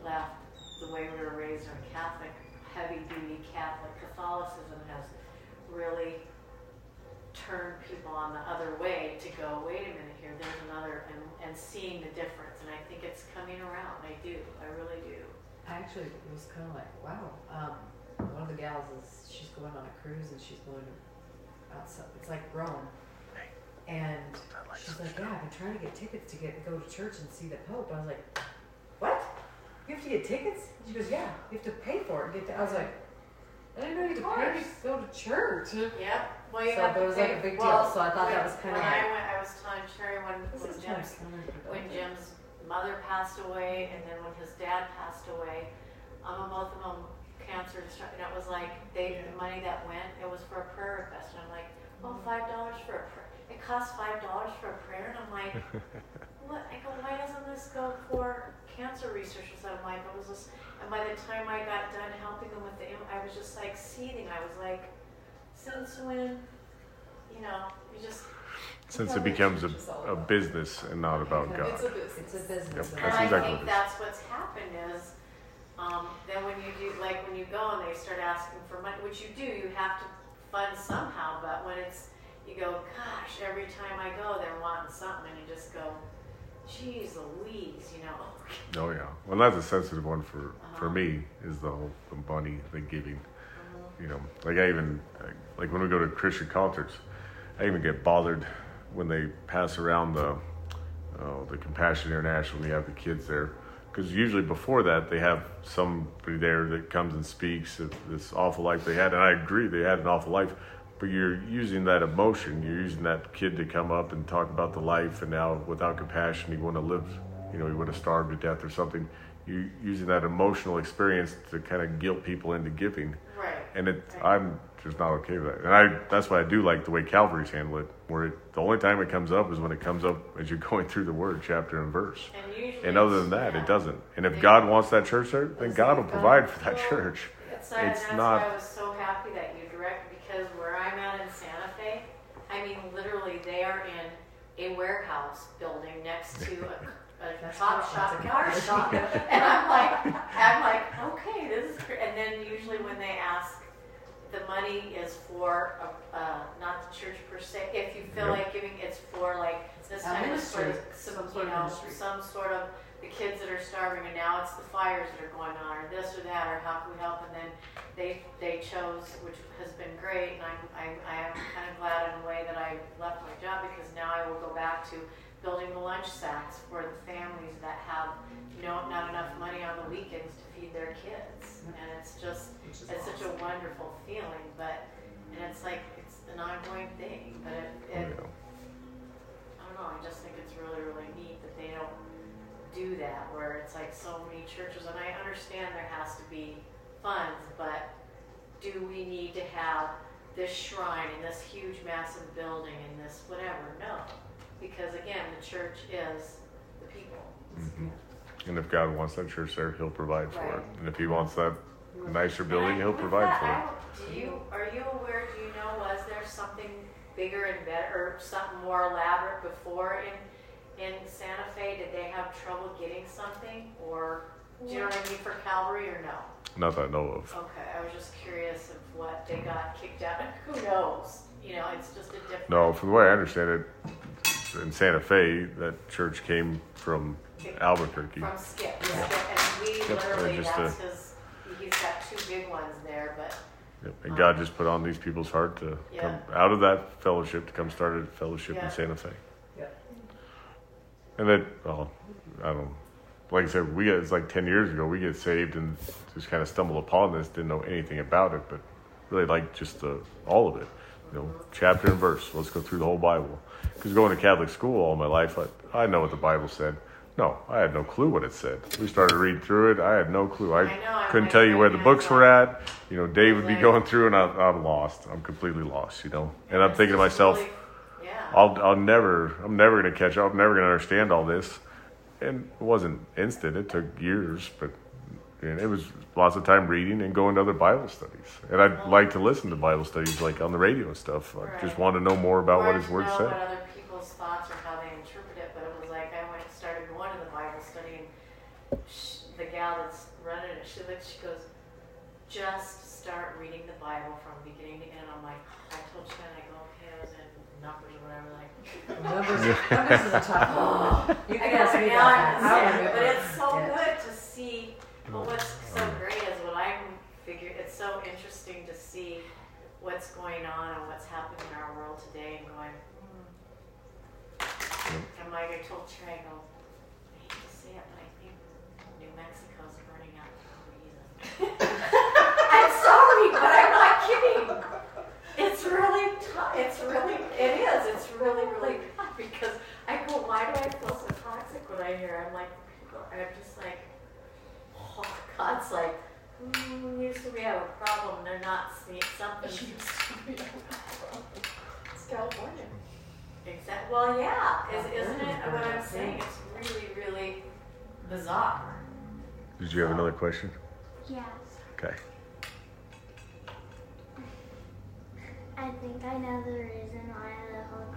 left the way we were raised in Catholic, heavy-duty Catholic Catholicism has really turned people on the other way to go. Wait a minute here. There's another, and, and seeing the difference. And I think it's coming around. I do. I really do. I actually was kind of like, wow. Um, one of the gals is she's going on a cruise and she's going outside. It's like Rome, and she's like, yeah, I've been trying to get tickets to get go to church and see the Pope. I was like, what? You have to get tickets? She goes, yeah, you have to pay for it. Get to, I was like, I didn't know you had to pay to go to church. Yep. Well, you So have it to was like a big well, deal, so I thought that was kinda when like- I went, I was telling Sherry when, This when is kind of Jim's when. Jim's mother passed away, and then when his dad passed away, um, both of them cancer. distri- And it was like they the money that went, it was for a prayer request. And I'm like, oh, five dollars for a prayer. It costs five dollars for a prayer, and I'm like, (laughs) what? I go, why doesn't this go for cancer research? So I'm like, it was just. And by the time I got done helping them with the, I was just like seething. I was like, since when? You know, you just Since it becomes a, a business and not about God. It's a business. It's a business. Yep, And That's I exactly think what that's what's happened is, um, then when you do, like when you go and they start asking for money, which you do, you have to fund somehow, but when it's, you go, gosh, every time I go, they're wanting something, and you just go, geez Louise, you know? Oh yeah. Well, that's a sensitive one for for Uh-huh. me is the whole the money, the giving. You know, like I even like when we go to Christian concerts, I even get bothered when they pass around the uh, the Compassion International. And you have the kids there because usually before that they have somebody there that comes and speaks of this awful life they had, and I agree they had an awful life. But you're using that emotion. You're using that kid to come up and talk about the life, and now without compassion, he wouldn't have lived. You know, he would have starved to death or something. You're using that emotional experience to kind of guilt people into giving Right. and it I'm just not okay with that. And I that's why I do like the way Calvary's handle it, where it, the only time it comes up is when it comes up as you're (laughs) going through the word, chapter and verse. And usually. And other than that, yeah. it doesn't. And if God wants that church there, then God will provide for that Well, church. It's, and It's that's not- why I was so happy that you direct because where I'm at in Santa Fe, I mean, literally, they are in a warehouse building next to a, (laughs) a That's top right, shop, that's a car car shop, shop. and I'm like, I'm like, okay, this is. Great. And then usually when they ask, the money is for a, uh, not the church per se. If you feel Yep. like giving, it's for like this A time it's for ministry, some, some sort of know, ministry. some sort of the kids that are starving, and now it's the fires that are going on, or this or that, or how can we help? And then they they chose, which has been great, and I'm I'm I am kind of glad in a way that I left my job because now I will go back to building the lunch sacks for the families that have no not enough money on the weekends to feed their kids, mm-hmm. and it's just Which is it's such a wonderful feeling, but and it's like it's an ongoing thing, but it, Oh, it yeah. I don't know. I just think it's really, really neat that they don't do that where it's like so many churches. And I understand there has to be funds, but do we need to have this shrine and this huge, massive building and this whatever? No, because again, the church is the people. Mhm. And if God wants that church there, He'll provide for it. And if He wants that nicer building, I- He'll provide that, for it. Don't- you are you aware? Do you know? Was there something bigger and better, or something more elaborate before in, in Santa Fe? Did they have trouble getting something, or, do you know what I mean, for Calvary, or no? Not that I know of. Okay, I was just curious of what they got kicked out, of (laughs) who knows? You know, it's just a different. No, from the way I understand it, in Santa Fe, that church came from Albuquerque. From Skip, Yeah. Skip, and we Yep, literally, just that's his, he's got two big ones there, but, Yep. And God um, just put on these people's heart to come out of that fellowship to come start a fellowship Yeah. in Santa Fe. Yep. And then, well, I don't. Like I said, we get it's like ten years ago. We get saved and just kind of stumbled upon this. Didn't know anything about it, but really liked just the all of it. You know, mm-hmm. chapter and verse. Let's go through the whole Bible. Because going to Catholic school all my life, I, I know what the Bible said. No, I had no clue what it said. We started reading through it. I had no clue. I, I know, couldn't like tell you where the books were at. You know, Dave would be going through, and I, I'm lost. I'm completely lost. You know, and I'm thinking to myself. Yeah. I'll, I'll never, I'm never going to catch up. I'm never going to understand all this. And it wasn't instant. It took years, but and it was lots of time reading and going to other Bible studies. And I'd oh. like to listen to Bible studies like on the radio and stuff. I just want to know more about what His to Word know said. what other people's thoughts or how they interpret it, but it was like I went and started going to the Bible study, and sh the gal that's running it, she looks, she goes, just start reading the Bible from beginning to end. I'm like, I told Shannon, I go, okay, I was in numbers or whatever, like. Numbers, numbers is a tough one. (laughs) You I can know, ask me now about I that. I understand, don't but it's so Yeah. good to But what's so great is what I'm figuring. It's so interesting to see what's going on and what's happening in our world today, and going. Hmm. And like I told Trey, I go. I hate to say it, but I think New Mexico's burning out for a reason. (laughs) I'm sorry, but I'm not kidding. It's really tough. It's really, it is. It's really, really tough because I go, why do I feel so toxic when I hear? I'm like, I'm just like, God's like, mm, used to we have a problem. They're not seeing something. It's California. Exactly. Well, yeah, is, isn't it? What I'm saying, it's really, really bizarre. Did you have another question? Yes. Okay. I think I know the reason why the whole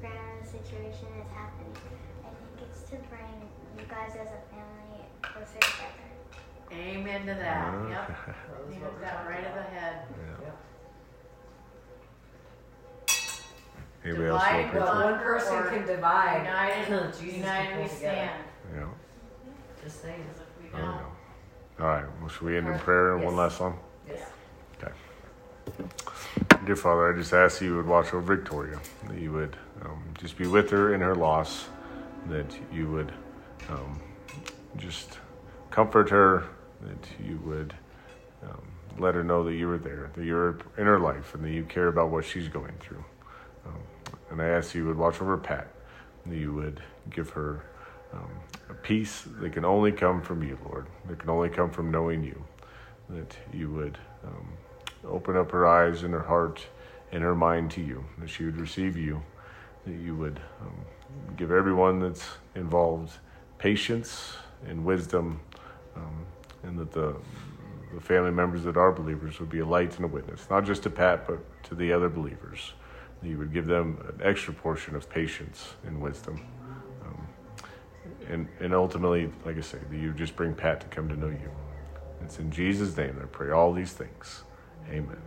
grandma situation is happening. I think it's to bring you guys as a family closer together. Amen to that. Yep. (laughs) That was You what hit that right of the head. Yeah. Yep. Anybody Divide want to pray What for? one person can divide, United, (clears throat) Jesus united pull we together. stand. Yeah. Just saying. Because if we There we go. All right. Well, should we end in prayer and one last song? Yes. Okay. Dear Father, I just ask you would watch over Victoria, that you would um, just be with her in her loss, that you would um, just comfort her, that you would um, let her know that you were there, that you're in her life, and that you care about what she's going through. Um, and I ask you would watch over Pat, that you would give her um, a peace that can only come from you, Lord, that can only come from knowing you, that you would. Um, open up her eyes and her heart and her mind to you, that she would receive you, that you would um, give everyone that's involved patience and wisdom, um, and that the, the family members that are believers would be a light and a witness, not just to Pat, but to the other believers. That you would give them an extra portion of patience and wisdom. Um, and, and ultimately, like I say, that you just bring Pat to come to know you. It's in Jesus' name I pray all these things. Amen.